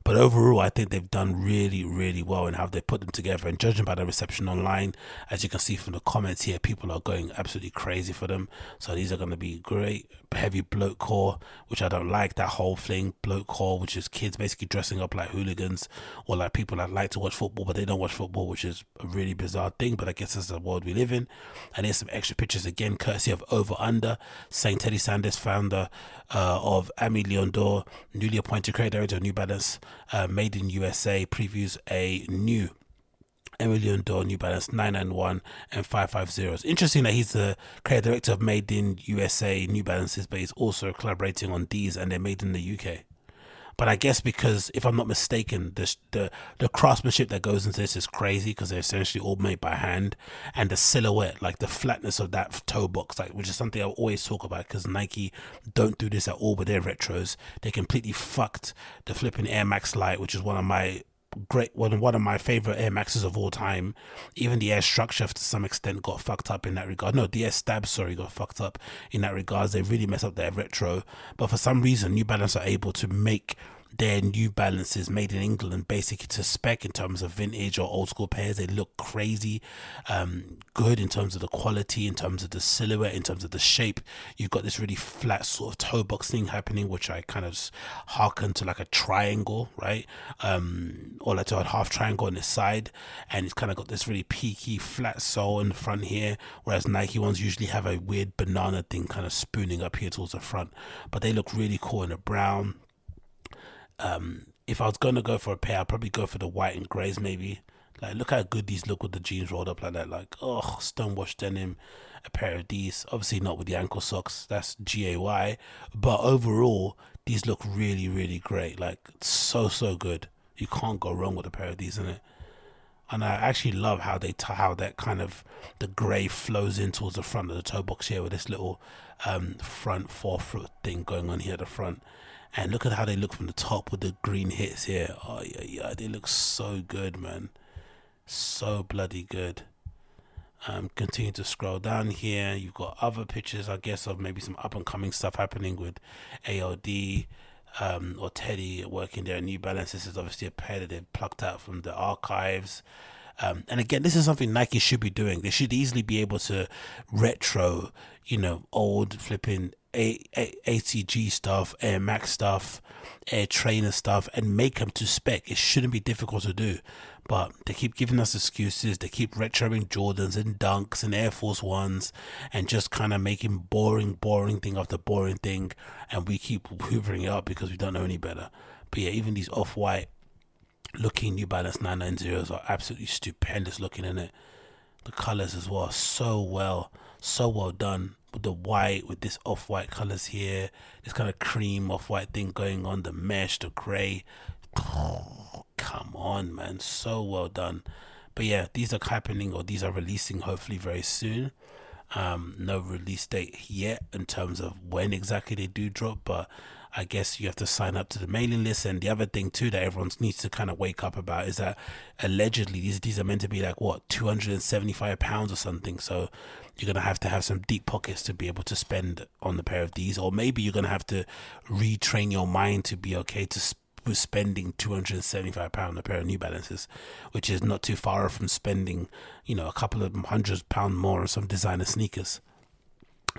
But overall, I think they've done really, really well in how they put them together. And judging by the reception online, as you can see from the comments here, people are going absolutely crazy for them. So these are going to be great. Heavy bloke core, which I don't like that whole thing. Bloke core, which is kids basically dressing up like hooligans or like people that like to watch football, but they don't watch football, which is a really bizarre thing. But I guess that's the world we live in. And here's some extra pictures again, courtesy of Over Under, Saint Teddy Santis, founder uh, of Aimé Leon Dore, newly appointed creator director of New Balance uh, Made in USA previews a new Aimé Leon Dore New Balance 991 and 550. It's interesting that he's the creative director of Made in USA New Balances, but he's also collaborating on these and they're made in the UK. But I guess because, if I'm not mistaken, the the, the craftsmanship that goes into this is crazy because they're essentially all made by hand, and the silhouette, like the flatness of that toe box, like which is something I always talk about because Nike don't do this at all with their retros. They completely fucked the flipping Air Max Light, which is one of my great one one of my favorite Air Maxes of all time. Even the air structure to some extent got fucked up in that regard. No, the air stab sorry got fucked up in that regard. They really mess up their retro, but for some reason New Balance are able to make their New Balances made in England, basically to spec in terms of vintage or old school pairs. They look crazy, um, good in terms of the quality, in terms of the silhouette, in terms of the shape. You've got this really flat sort of toe box thing happening, which I kind of hearken to like a triangle, right? Um, or like a half triangle on the side, and it's kind of got this really peaky flat sole in the front here, whereas Nike ones usually have a weird banana thing kind of spooning up here towards the front. But they look really cool in the brown um, if I was gonna go for a pair, I'd probably go for the white and greys maybe. Like, look how good these look with the jeans rolled up like that. Like, oh, stonewashed denim, a pair of these. Obviously, not with the ankle socks. That's G A Y. But overall, these look really, really great. Like, so, so good. You can't go wrong with a pair of these, in it. And I actually love how they t- how that kind of the grey flows in towards the front of the toe box here with this little um, front forefoot thing going on here at the front. And look at how they look from the top with the green hits here. Oh yeah, yeah, they look so good, man. So bloody good. Um, continue to scroll down here. You've got other pictures, I guess, of maybe some up and coming stuff happening with ALD um, or Teddy working there at New Balance. This is obviously a pair that they've plucked out from the archives. Um, and again, this is something Nike should be doing. They should easily be able to retro, you know, old flipping a- A- ACG stuff, Air Max stuff, Air Trainer stuff, and make them to spec. It shouldn't be difficult to do, but they keep giving us excuses. They keep retroing Jordans and Dunks and Air Force Ones, and just kind of making boring, boring thing after boring thing, and we keep hoovering it up because we don't know any better. But yeah, even these off white looking New Balance 990s are absolutely stupendous looking in it. The colors as well, so well, so well done with the white, with this off white colors here, this kind of cream off white thing going on, the mesh, the gray. come on, man, so well done. But yeah, these are happening or these are releasing hopefully very soon. Um, no release date yet in terms of when exactly they do drop, but I guess you have to sign up to the mailing list. And the other thing too that everyone needs to kind of wake up about is that allegedly these these are meant to be like what 275 pounds or something. So you're gonna have to have some deep pockets to be able to spend on the pair of these, or maybe you're gonna have to retrain your mind to be okay to sp- spending 275 pound a pair of New Balances, which is not too far from spending, you know, a couple of hundred pound more on some designer sneakers.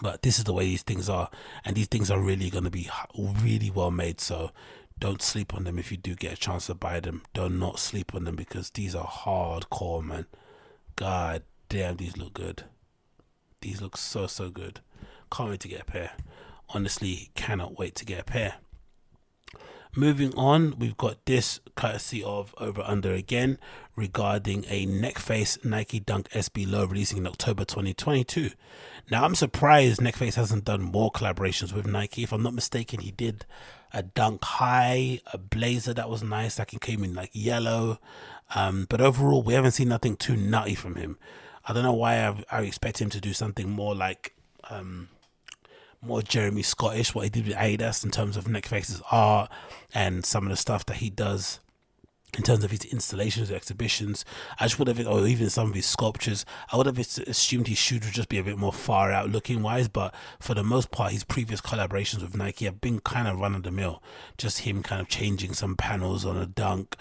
But this is the way these things are, and these things are really going to be really well made. So don't sleep on them if you do get a chance to buy them. Do not not sleep on them because these are hardcore, man. God damn, these look good. These look so so good. Can't wait to get a pair. Honestly, cannot wait to get a pair. Moving on, we've got this courtesy of Over Under again regarding a Neckface Nike Dunk SB Low releasing in October 2022. Now, I'm surprised Neckface hasn't done more collaborations with Nike. If I'm not mistaken, he did a Dunk High, a blazer that was nice, it came in like yellow. Um, but overall, we haven't seen nothing too nutty from him. I don't know why I, I expect him to do something more like. Um, more Jeremy Scottish, what he did with Adidas in terms of Neckface's art and some of the stuff that he does in terms of his installations exhibitions. I just would have, or even some of his sculptures, I would have assumed his shoes would just be a bit more far out looking wise. But for the most part, his previous collaborations with Nike have been kind of run of the mill. Just him kind of changing some panels on a dunk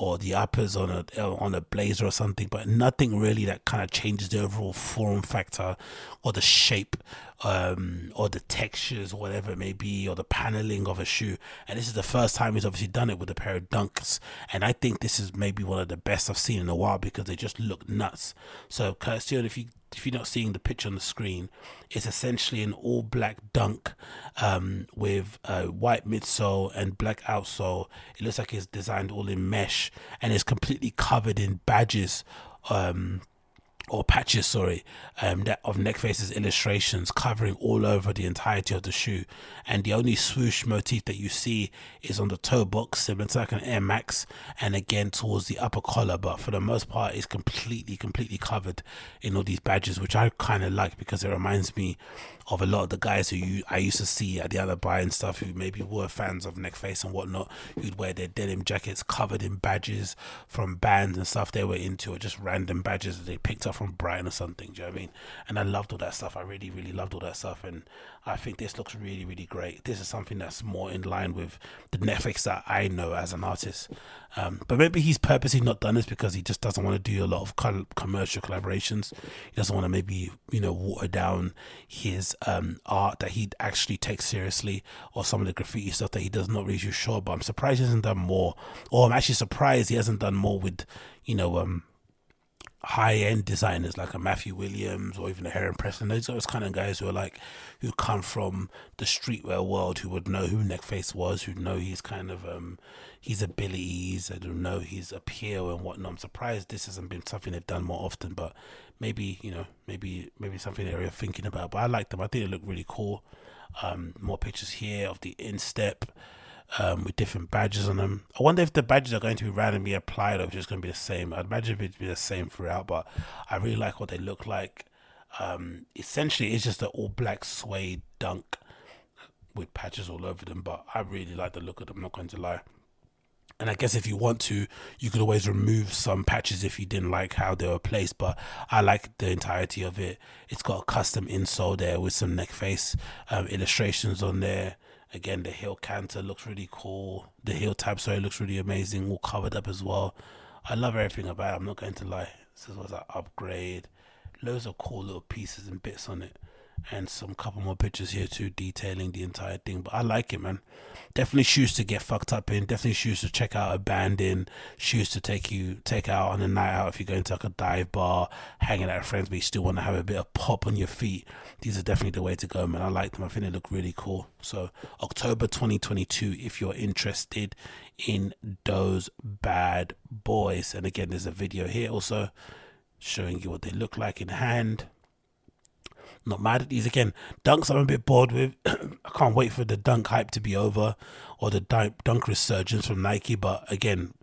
or the uppers on a on a blazer or something, but nothing really that kind of changes the overall form factor or the shape um, or the textures, or whatever it may be, or the paneling of a shoe. And this is the first time he's obviously done it with a pair of Dunks. And I think this is maybe one of the best I've seen in a while because they just look nuts. So, Curtis, if you if you're not seeing the picture on the screen, it's essentially an all black dunk um, with a white midsole and black outsole. It looks like it's designed all in mesh and it's completely covered in badges. Um, or patches, sorry, um, that of Neckface's illustrations covering all over the entirety of the shoe. And the only swoosh motif that you see is on the toe box, similar to like an Air Max, and again towards the upper collar. But for the most part, it's completely, completely covered in all these badges, which I kind of like because it reminds me of a lot of the guys who you, I used to see at the other bar and stuff who maybe were fans of Neckface and whatnot, who'd wear their denim jackets covered in badges from bands and stuff they were into, or just random badges that they picked up from Brighton or something. Do you know what I mean? And I loved all that stuff. I really, really loved all that stuff. And I think this looks really, really great. This is something that's more in line with the Neckface that I know as an artist. Um, but maybe he's purposely not done this because he just doesn't want to do a lot of commercial collaborations. He doesn't want to maybe you know water down his um, art that he actually takes seriously, or some of the graffiti stuff that he does not really sure. But I'm surprised he hasn't done more, or I'm actually surprised he hasn't done more with you know um, high end designers like a Matthew Williams or even a Heron Preston. Those those kind of guys who are like who come from the streetwear world, who would know who Neckface was, who know he's kind of um his abilities and who know his appeal and whatnot. I'm surprised this hasn't been something they've done more often, but maybe you know maybe maybe something they're thinking about. But I like them. I think they look really cool. Um, more pictures here of the instep um, with different badges on them. I wonder if the badges are going to be randomly applied or if it's going to be the same. I'd imagine it'd be the same throughout, but I really like what they look like. Um, essentially, it's just an all black suede dunk with patches all over them, but I really like the look of them, I'm not going to lie. And I guess if you want to, you could always remove some patches if you didn't like how they were placed. But I like the entirety of it. It's got a custom insole there with some Neckface um, illustrations on there. Again, the heel counter looks really cool. The heel tab, sorry, looks really amazing, all covered up as well. I love everything about it. I'm not going to lie. This was an upgrade. Loads of cool little pieces and bits on it and some couple more pictures here too detailing the entire thing. But i like it man. Definitely shoes to get fucked up in. Definitely shoes to check out a band in. Shoes to take you take out on a night out if you're going to like a dive bar hanging out with friends but you still want to have a bit of pop on your feet. These are definitely the way to go man. I like them. I think they look really cool. So october 2022 if you're interested in those bad boys. And again there's a video here also showing you what they look like in hand not mad at these again. Dunks I'm a bit bored with. I can't wait for the dunk hype to be over or the dunk resurgence from Nike. But again,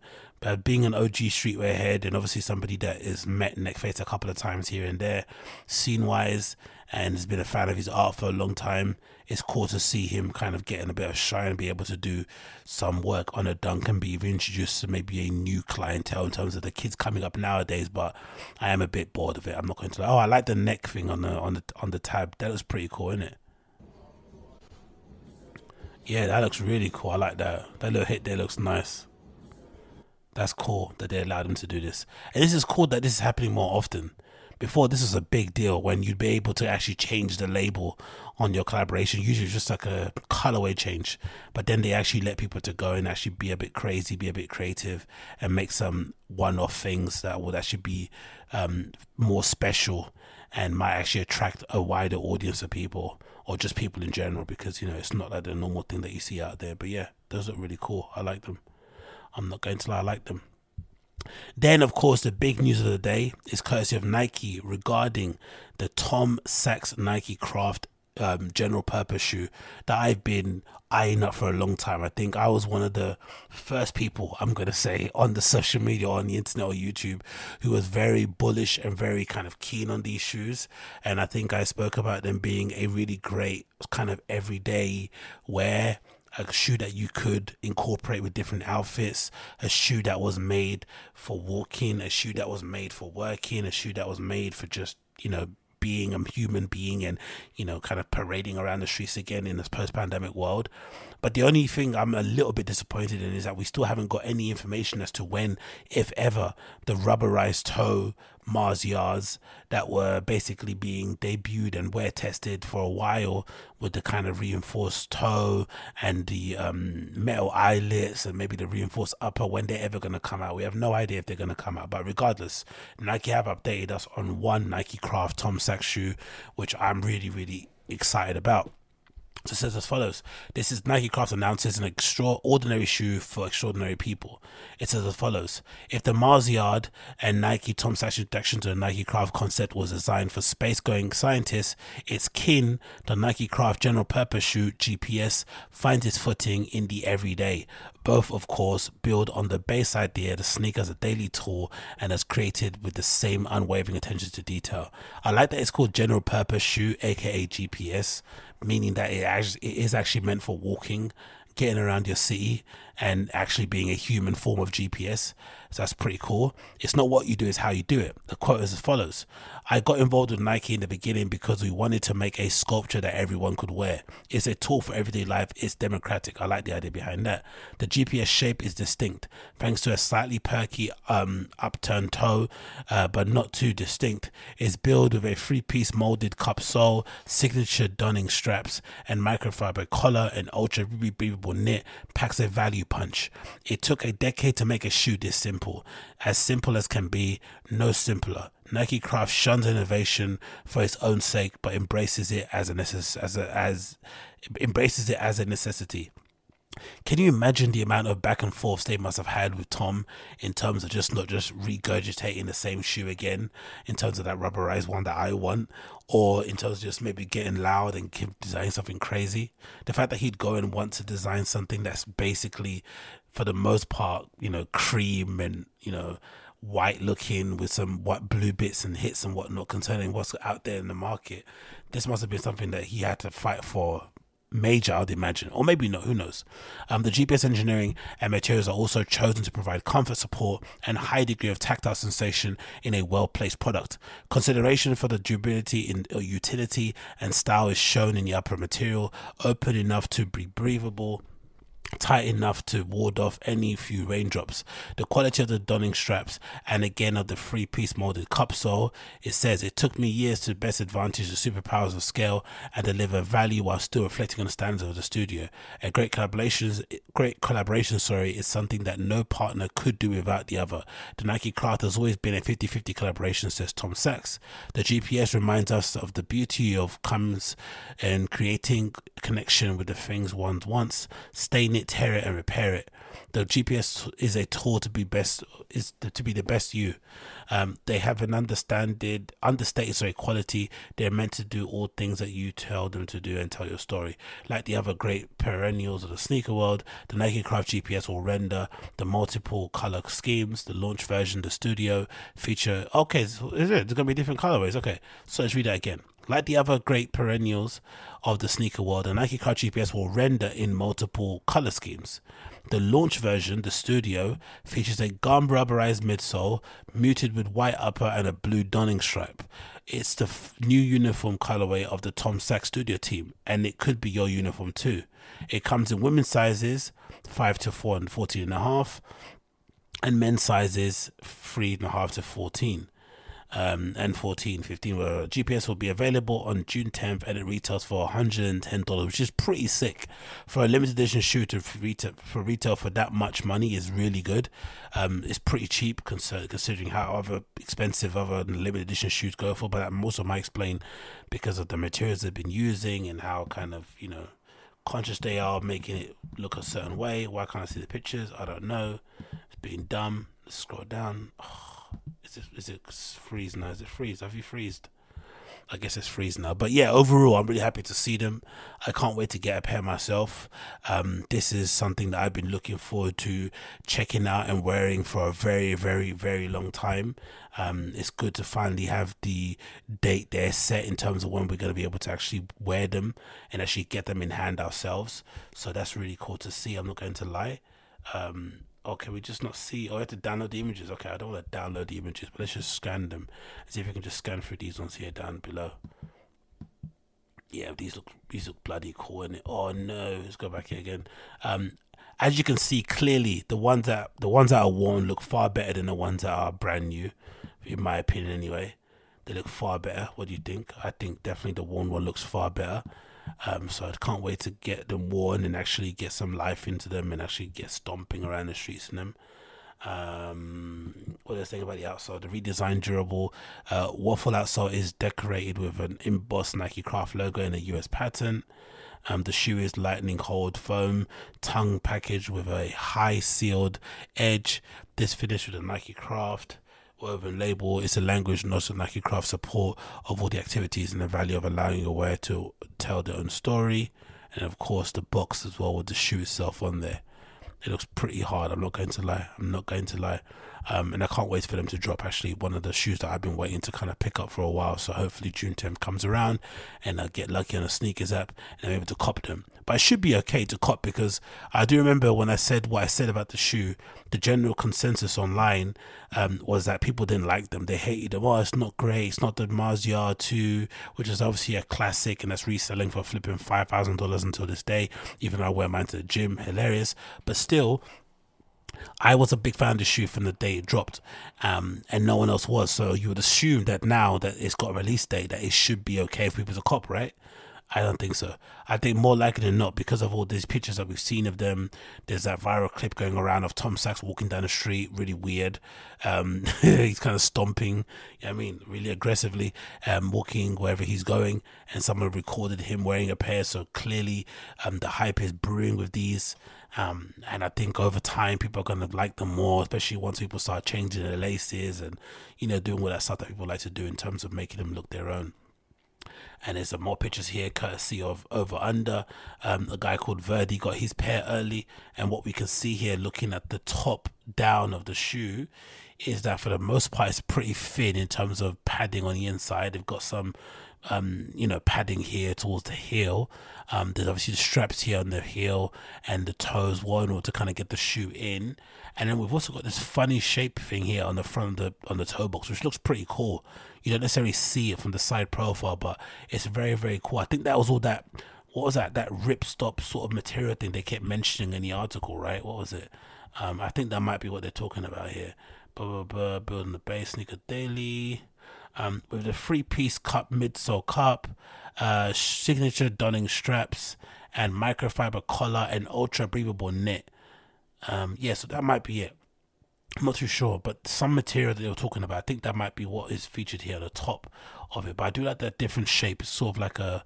uh, being an OG streetwear head and obviously somebody that has met Neckface a couple of times here and there, scene wise, and has been a fan of his art for a long time, it's cool to see him kind of getting a bit of shine and be able to do some work on a dunk and be introduced to maybe a new clientele in terms of the kids coming up nowadays. But I am a bit bored of it. I'm not going to. Oh, I like the neck thing on the on the on the tab. That looks pretty cool, isn't it? Yeah, that looks really cool. I like that. That little hit there looks nice. That's cool that they allowed him to do this. And this is cool that this is happening more often. Before this was a big deal when you'd be able to actually change the label on your collaboration. Usually just like a colorway change. But then they actually let people to go and actually be a bit crazy be a bit creative and make some one-off things that would actually be um, more special and might actually attract a wider audience of people or just people in general because you know it's not like the normal thing that you see out there. But yeah those look really cool. I like them i'm not going to lie i like them then, of course, the big news of the day is courtesy of Nike regarding the Tom Sachs Nike Craft um, general purpose shoe that I've been eyeing up for a long time. I think I was one of the first people, I'm going to say, on the social media, on the internet or YouTube, who was very bullish and very kind of keen on these shoes. And I think I spoke about them being a really great kind of everyday wear a shoe that you could incorporate with different outfits, a shoe that was made for walking, a shoe that was made for working, a shoe that was made for just, you know, being a human being and, you know, kind of parading around the streets again in this post pandemic world. But the only thing I'm a little bit disappointed in is that we still haven't got any information as to when, if ever, the rubberized toe Mars yards that were basically being debuted and wear tested for a while with the kind of reinforced toe and the um, metal eyelets and maybe the reinforced upper when they're ever going to come out. We have no idea if they're going to come out, but regardless, Nike have updated us on one Nike Craft Tom Sachs shoe, which I'm really, really excited about. So it says as follows This is Nike Craft announces an extraordinary shoe for extraordinary people. It says as follows If the Mars Yard and Nike Tom Sachs introduction to the Nike Craft concept was designed for space going scientists, its kin, the Nike Craft general purpose shoe GPS, finds its footing in the everyday. Both, of course, build on the base idea the sneaker as a daily tool and is created with the same unwavering attention to detail. I like that it's called General Purpose Shoe, aka GPS, meaning that it, actually, it is actually meant for walking, getting around your city, and actually being a human form of GPS. So that's pretty cool. It's not what you do, it's how you do it. The quote is as follows I got involved with Nike in the beginning because we wanted to make a sculpture that everyone could wear. It's a tool for everyday life, it's democratic. I like the idea behind that. The GPS shape is distinct, thanks to a slightly perky um, upturned toe, uh, but not too distinct. It's built with a three piece molded cup sole, signature donning straps, and microfiber collar and ultra breathable knit packs a value punch. It took a decade to make a shoe this simple, as simple as can be, no simpler. Nike Craft shuns innovation for its own sake, but embraces it as a necess- as a, as embraces it as a necessity. Can you imagine the amount of back and forths they must have had with Tom in terms of just not just regurgitating the same shoe again, in terms of that rubberized one that I want, or in terms of just maybe getting loud and keep designing something crazy? The fact that he'd go and want to design something that's basically, for the most part, you know, cream and, you know, white looking with some white blue bits and hits and whatnot concerning what's out there in the market. This must have been something that he had to fight for major, I'd imagine, or maybe not, who knows. Um, the GPS engineering and materials are also chosen to provide comfort, support, and high degree of tactile sensation in a well placed product. Consideration for the durability, in, utility, and style is shown in the upper material, open enough to be breathable tight enough to ward off any few raindrops. The quality of the donning straps and again of the three piece molded cup sole, it says it took me years to best advantage the superpowers of scale and deliver value while still reflecting on the standards of the studio. A great collaboration, great collaboration, sorry, is something that no partner could do without the other. The Nike Craft has always been a 50-50 collaboration, says Tom Sachs. The GPS reminds us of the beauty of comes in creating connection with the things one wants, staying it, tear it, and repair it. The GPS is a tool to be best is to be the best you. Um, they have an understanding, understated sorry quality. They're meant to do all things that you tell them to do and tell your story. Like the other great perennials of the sneaker world, the Nike Craft GPS will render the multiple color schemes. The launch version, the studio feature. Okay, so is it? There's gonna be different colorways. Okay, so let's read that again. Like the other great perennials of the sneaker world, the Nike Craft GPS will render in multiple color schemes. The launch version, the Studio, features a gum rubberized midsole, muted with white upper and a blue donning stripe. It's the f- new uniform colorway of the Tom Sachs Studio team, and it could be your uniform too. It comes in women's sizes 5 to 4 and 14 and a half, and men's sizes 3 and a half to 14 um, and 14, 15 where GPS will be available on June 10th and it retails for $110, which is pretty sick. For a limited edition shoe to retail, for retail for that much money is really good. Um, it's pretty cheap considering how other expensive other limited edition shoes go for, but that also might explain because of the materials they've been using and how kind of, you know, conscious they are making it look a certain way. Why can't I see the pictures? I don't know. It's being dumb. Let's scroll down. Oh is it is it freeze now? Is it freeze? Have you freezed? I guess it's freeze now. But yeah, overall, I'm really happy to see them. I can't wait to get a pair myself. Um, this is something that I've been looking forward to checking out and wearing for a very, very, very long time. Um, it's good to finally have the date there set in terms of when we're going to be able to actually wear them and actually get them in hand ourselves. So that's really cool to see. I'm not going to lie. Um, or can we just not see? Oh, have to download the images? Okay, I don't want to download the images, but let's just scan them. See if we can just scan through these ones here down below. Yeah, these look these look bloody cool. And oh no, let's go back here again. Um, as you can see clearly, the ones that the ones that are worn look far better than the ones that are brand new, in my opinion. Anyway, they look far better. What do you think? I think definitely the worn one looks far better. Um, so I can't wait to get them worn and actually get some life into them and actually get stomping around the streets in them. Um, what did I say about the outsole? The redesigned durable uh, waffle outsole is decorated with an embossed Nike Craft logo in a US pattern. Um, the shoe is lightning hold foam tongue package with a high sealed edge. This finished with a Nike Craft woven label is a language not so Nike Craft support of all the activities and the value of allowing your wearer to tell their own story. And of course, the box as well with the shoe itself on there. It looks pretty hard. I'm not going to lie. I'm not going to lie. Um, and I can't wait for them to drop. Actually, one of the shoes that I've been waiting to kind of pick up for a while. So hopefully June 10th comes around and I get lucky on a sneakers app and I'm able to cop them. But it should be okay to cop because I do remember when I said what I said about the shoe. The general consensus online um, was that people didn't like them. They hated them. Oh, it's not great. It's not the Mars Yard 2, which is obviously a classic and that's reselling for flipping five thousand dollars until this day. Even though I wear mine to the gym, hilarious. But still, I was a big fan of the shoe from the day it dropped, um, and no one else was. So you would assume that now that it's got a release date, that it should be okay for people to cop, right? I don't think so. I think more likely than not, because of all these pictures that we've seen of them, there's that viral clip going around of Tom Sachs walking down the street, really weird. Um, he's kind of stomping, you know I mean, really aggressively, um, walking wherever he's going, and someone recorded him wearing a pair. So clearly, um, the hype is brewing with these. Um, and I think over time people are gonna like them more, especially once people start changing the laces and you know doing all that stuff that people like to do in terms of making them look their own. And there's some more pictures here, courtesy of Over Under. Um, a guy called Verdy got his pair early, and what we can see here, looking at the top down of the shoe, is that for the most part it's pretty thin in terms of padding on the inside. They've got some um, you know, padding here towards the heel. Um, there's obviously the straps here on the heel and the toes, one or to kind of get the shoe in. And then we've also got this funny shape thing here on the front of the on the toe box, which looks pretty cool. You don't necessarily see it from the side profile, but it's very very cool. I think that was all that. What was that? That ripstop sort of material thing they kept mentioning in the article, right? What was it? Um, I think that might be what they're talking about here. Blah, blah, blah, building the base sneaker daily um, with the three piece cup midsole cup, uh, signature donning straps, and microfiber collar and ultra breathable knit. Um, yeah, so that might be it. I'm not too sure, but some material that they were talking about, I think that might be what is featured here at the top of it. But I do like that different shape. It's sort of like a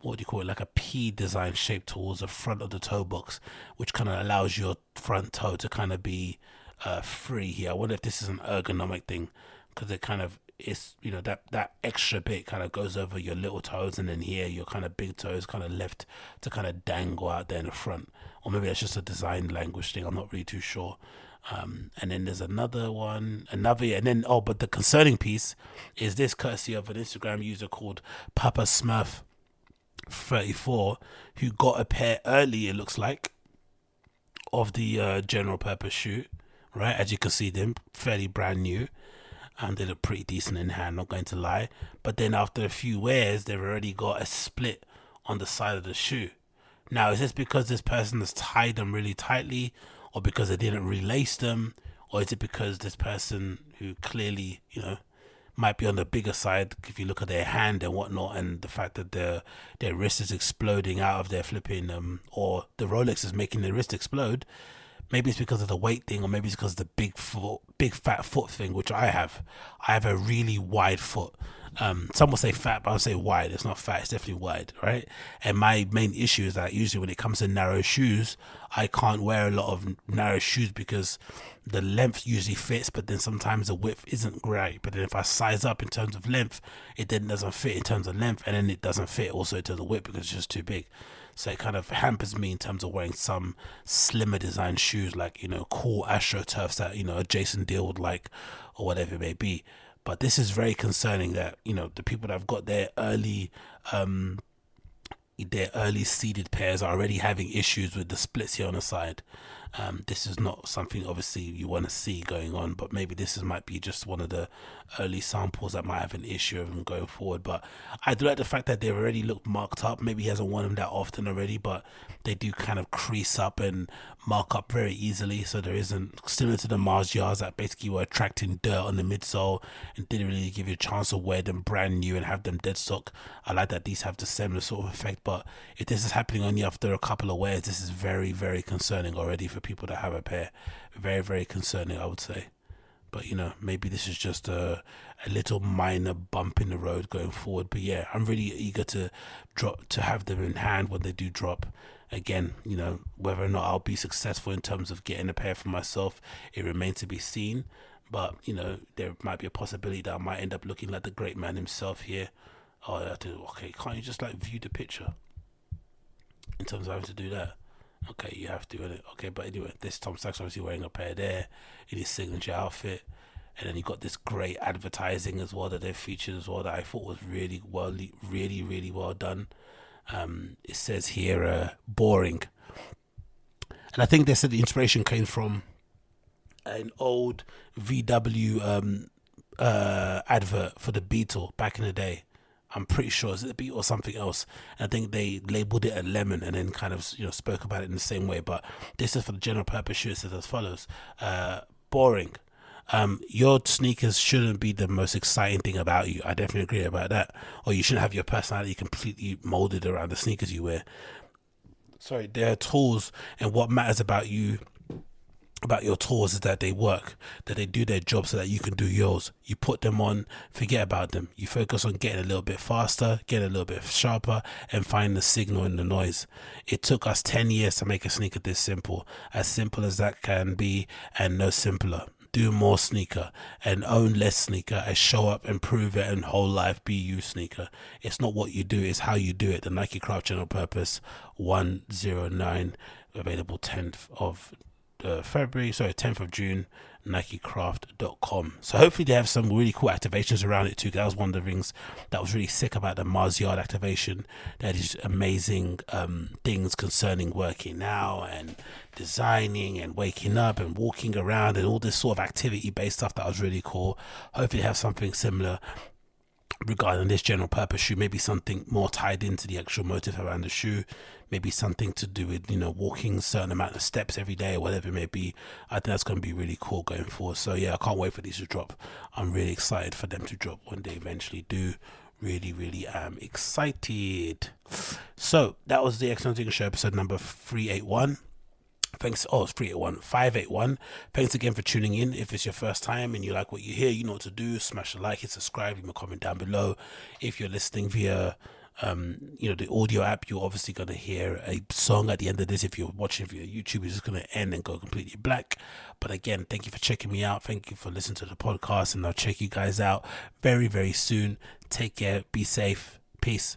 what do you call it, like a P design shape towards the front of the toe box, which kind of allows your front toe to kind of be uh, free here. I wonder if this is an ergonomic thing because it kind of it's you know that that extra bit kind of goes over your little toes and then here your kind of big toes kind of left to kind of dangle out there in the front. Or maybe that's just a design language thing i'm not really too sure. Um, and then there's another one another and then oh but the concerning piece is this courtesy of an instagram user called papa smurf 34 who got a pair early it looks like of the uh, general purpose shoe right? As you can see them fairly brand new and they look pretty decent in hand, not going to lie. But then after a few wears, they've already got a split on the side of the shoe. Now, is this because this person has tied them really tightly, or because they didn't relace them, or is it because this person who clearly, you know, might be on the bigger side if you look at their hand and whatnot, and the fact that their their wrist is exploding out of their flipping, um, or the Rolex is making their wrist explode maybe it's because of the weight thing or maybe it's because of the big foot big fat foot thing which i have. I have a really wide foot. Um, some will say fat but i'll say wide. It's not fat it's definitely wide right? And my main issue is that usually when it comes to narrow shoes i can't wear a lot of narrow shoes because the length usually fits but then sometimes the width isn't great. But then if i size up in terms of length it then doesn't fit in terms of length and then it doesn't fit also to the width because it's just too big so it kind of hampers me in terms of wearing some slimmer design shoes, like, you know, cool AstroTurfs that, you know, a Jason Dill would like or whatever it may be. But this is very concerning that, you know, the people that have got their early, um, their early seeded pairs are already having issues with the splits here on the side. Um, this is not something obviously you want to see going on, but maybe this is, might be just one of the early samples that might have an issue of him going forward. But I do like the fact that they already look marked up. Maybe he hasn't worn them that often already, but they do kind of crease up and mark up very easily. So there isn't similar to the Mars yards that basically were attracting dirt on the midsole and didn't really give you a chance to wear them brand new and have them dead stock. I like that these have the similar sort of effect, but if this is happening only after a couple of wears, this is very, very concerning already for people that have a pair. Very, very concerning, I would say. But you know, maybe this is just a a little minor bump in the road going forward. But yeah, I'm really eager to drop to have them in hand when they do drop. Again, you know, whether or not I'll be successful in terms of getting a pair for myself, it remains to be seen. But you know, there might be a possibility that I might end up looking like the great man himself here. Oh, I to, okay, can't you just like view the picture? In terms of having to do that. Okay, you have to? Okay, but anyway, this Tom Sachs obviously wearing a pair there in his signature outfit. And then you got this great advertising as well that they featured as well that I thought was really well, really, really well done. Um, it says here, uh, boring. And I think they said the inspiration came from an old VW um, uh, advert for the Beetle back in the day. I'm pretty sure it's a beat or something else. I think they labeled it a lemon and then kind of you know spoke about it in the same way. But this is for the general purpose. It says as follows: uh, boring. Um, your sneakers shouldn't be the most exciting thing about you. I definitely agree about that. Or you shouldn't have your personality completely molded around the sneakers you wear. Sorry, they're tools, and what matters about you about your tours is that they work, that they do their job so that you can do yours. You put them on, forget about them. You focus on getting a little bit faster, getting a little bit sharper, and find the signal in the noise. It took us 10 years to make a sneaker this simple, as simple as that can be, and no simpler. Do more sneaker and own less sneaker and show up and prove it and whole life be you sneaker. It's not what you do, it's how you do it. The Nike Craft General Purpose 109 available 10th of uh, February, sorry, 10th of June, NikeCraft.com. So hopefully they have some really cool activations around it too. That was one of the things that was really sick about the Mars Yard activation. That is amazing um, things concerning working now and designing and waking up and walking around and all this sort of activity based stuff that was really cool. Hopefully they have something similar regarding this general purpose shoe, maybe something more tied into the actual motive around the shoe, maybe something to do with, you know, walking certain amount of steps every day or whatever it may be. I think that's going to be really cool going forward. So, yeah, I can't wait for these to drop. I'm really excited for them to drop when they eventually do. Really, really am excited. So, that was the Excellent Show episode number 381. Thanks. Oh, it's 381 581. Thanks again for tuning in. If it's your first time and you like what you hear, you know what to do. Smash a like, hit subscribe, leave a comment down below. If you're listening via um, you know, the audio app, you're obviously going to hear a song at the end of this. If you're watching via YouTube, it's just going to end and go completely black. But again, thank you for checking me out. Thank you for listening to the podcast, and I'll check you guys out very, very soon. Take care. Be safe. Peace.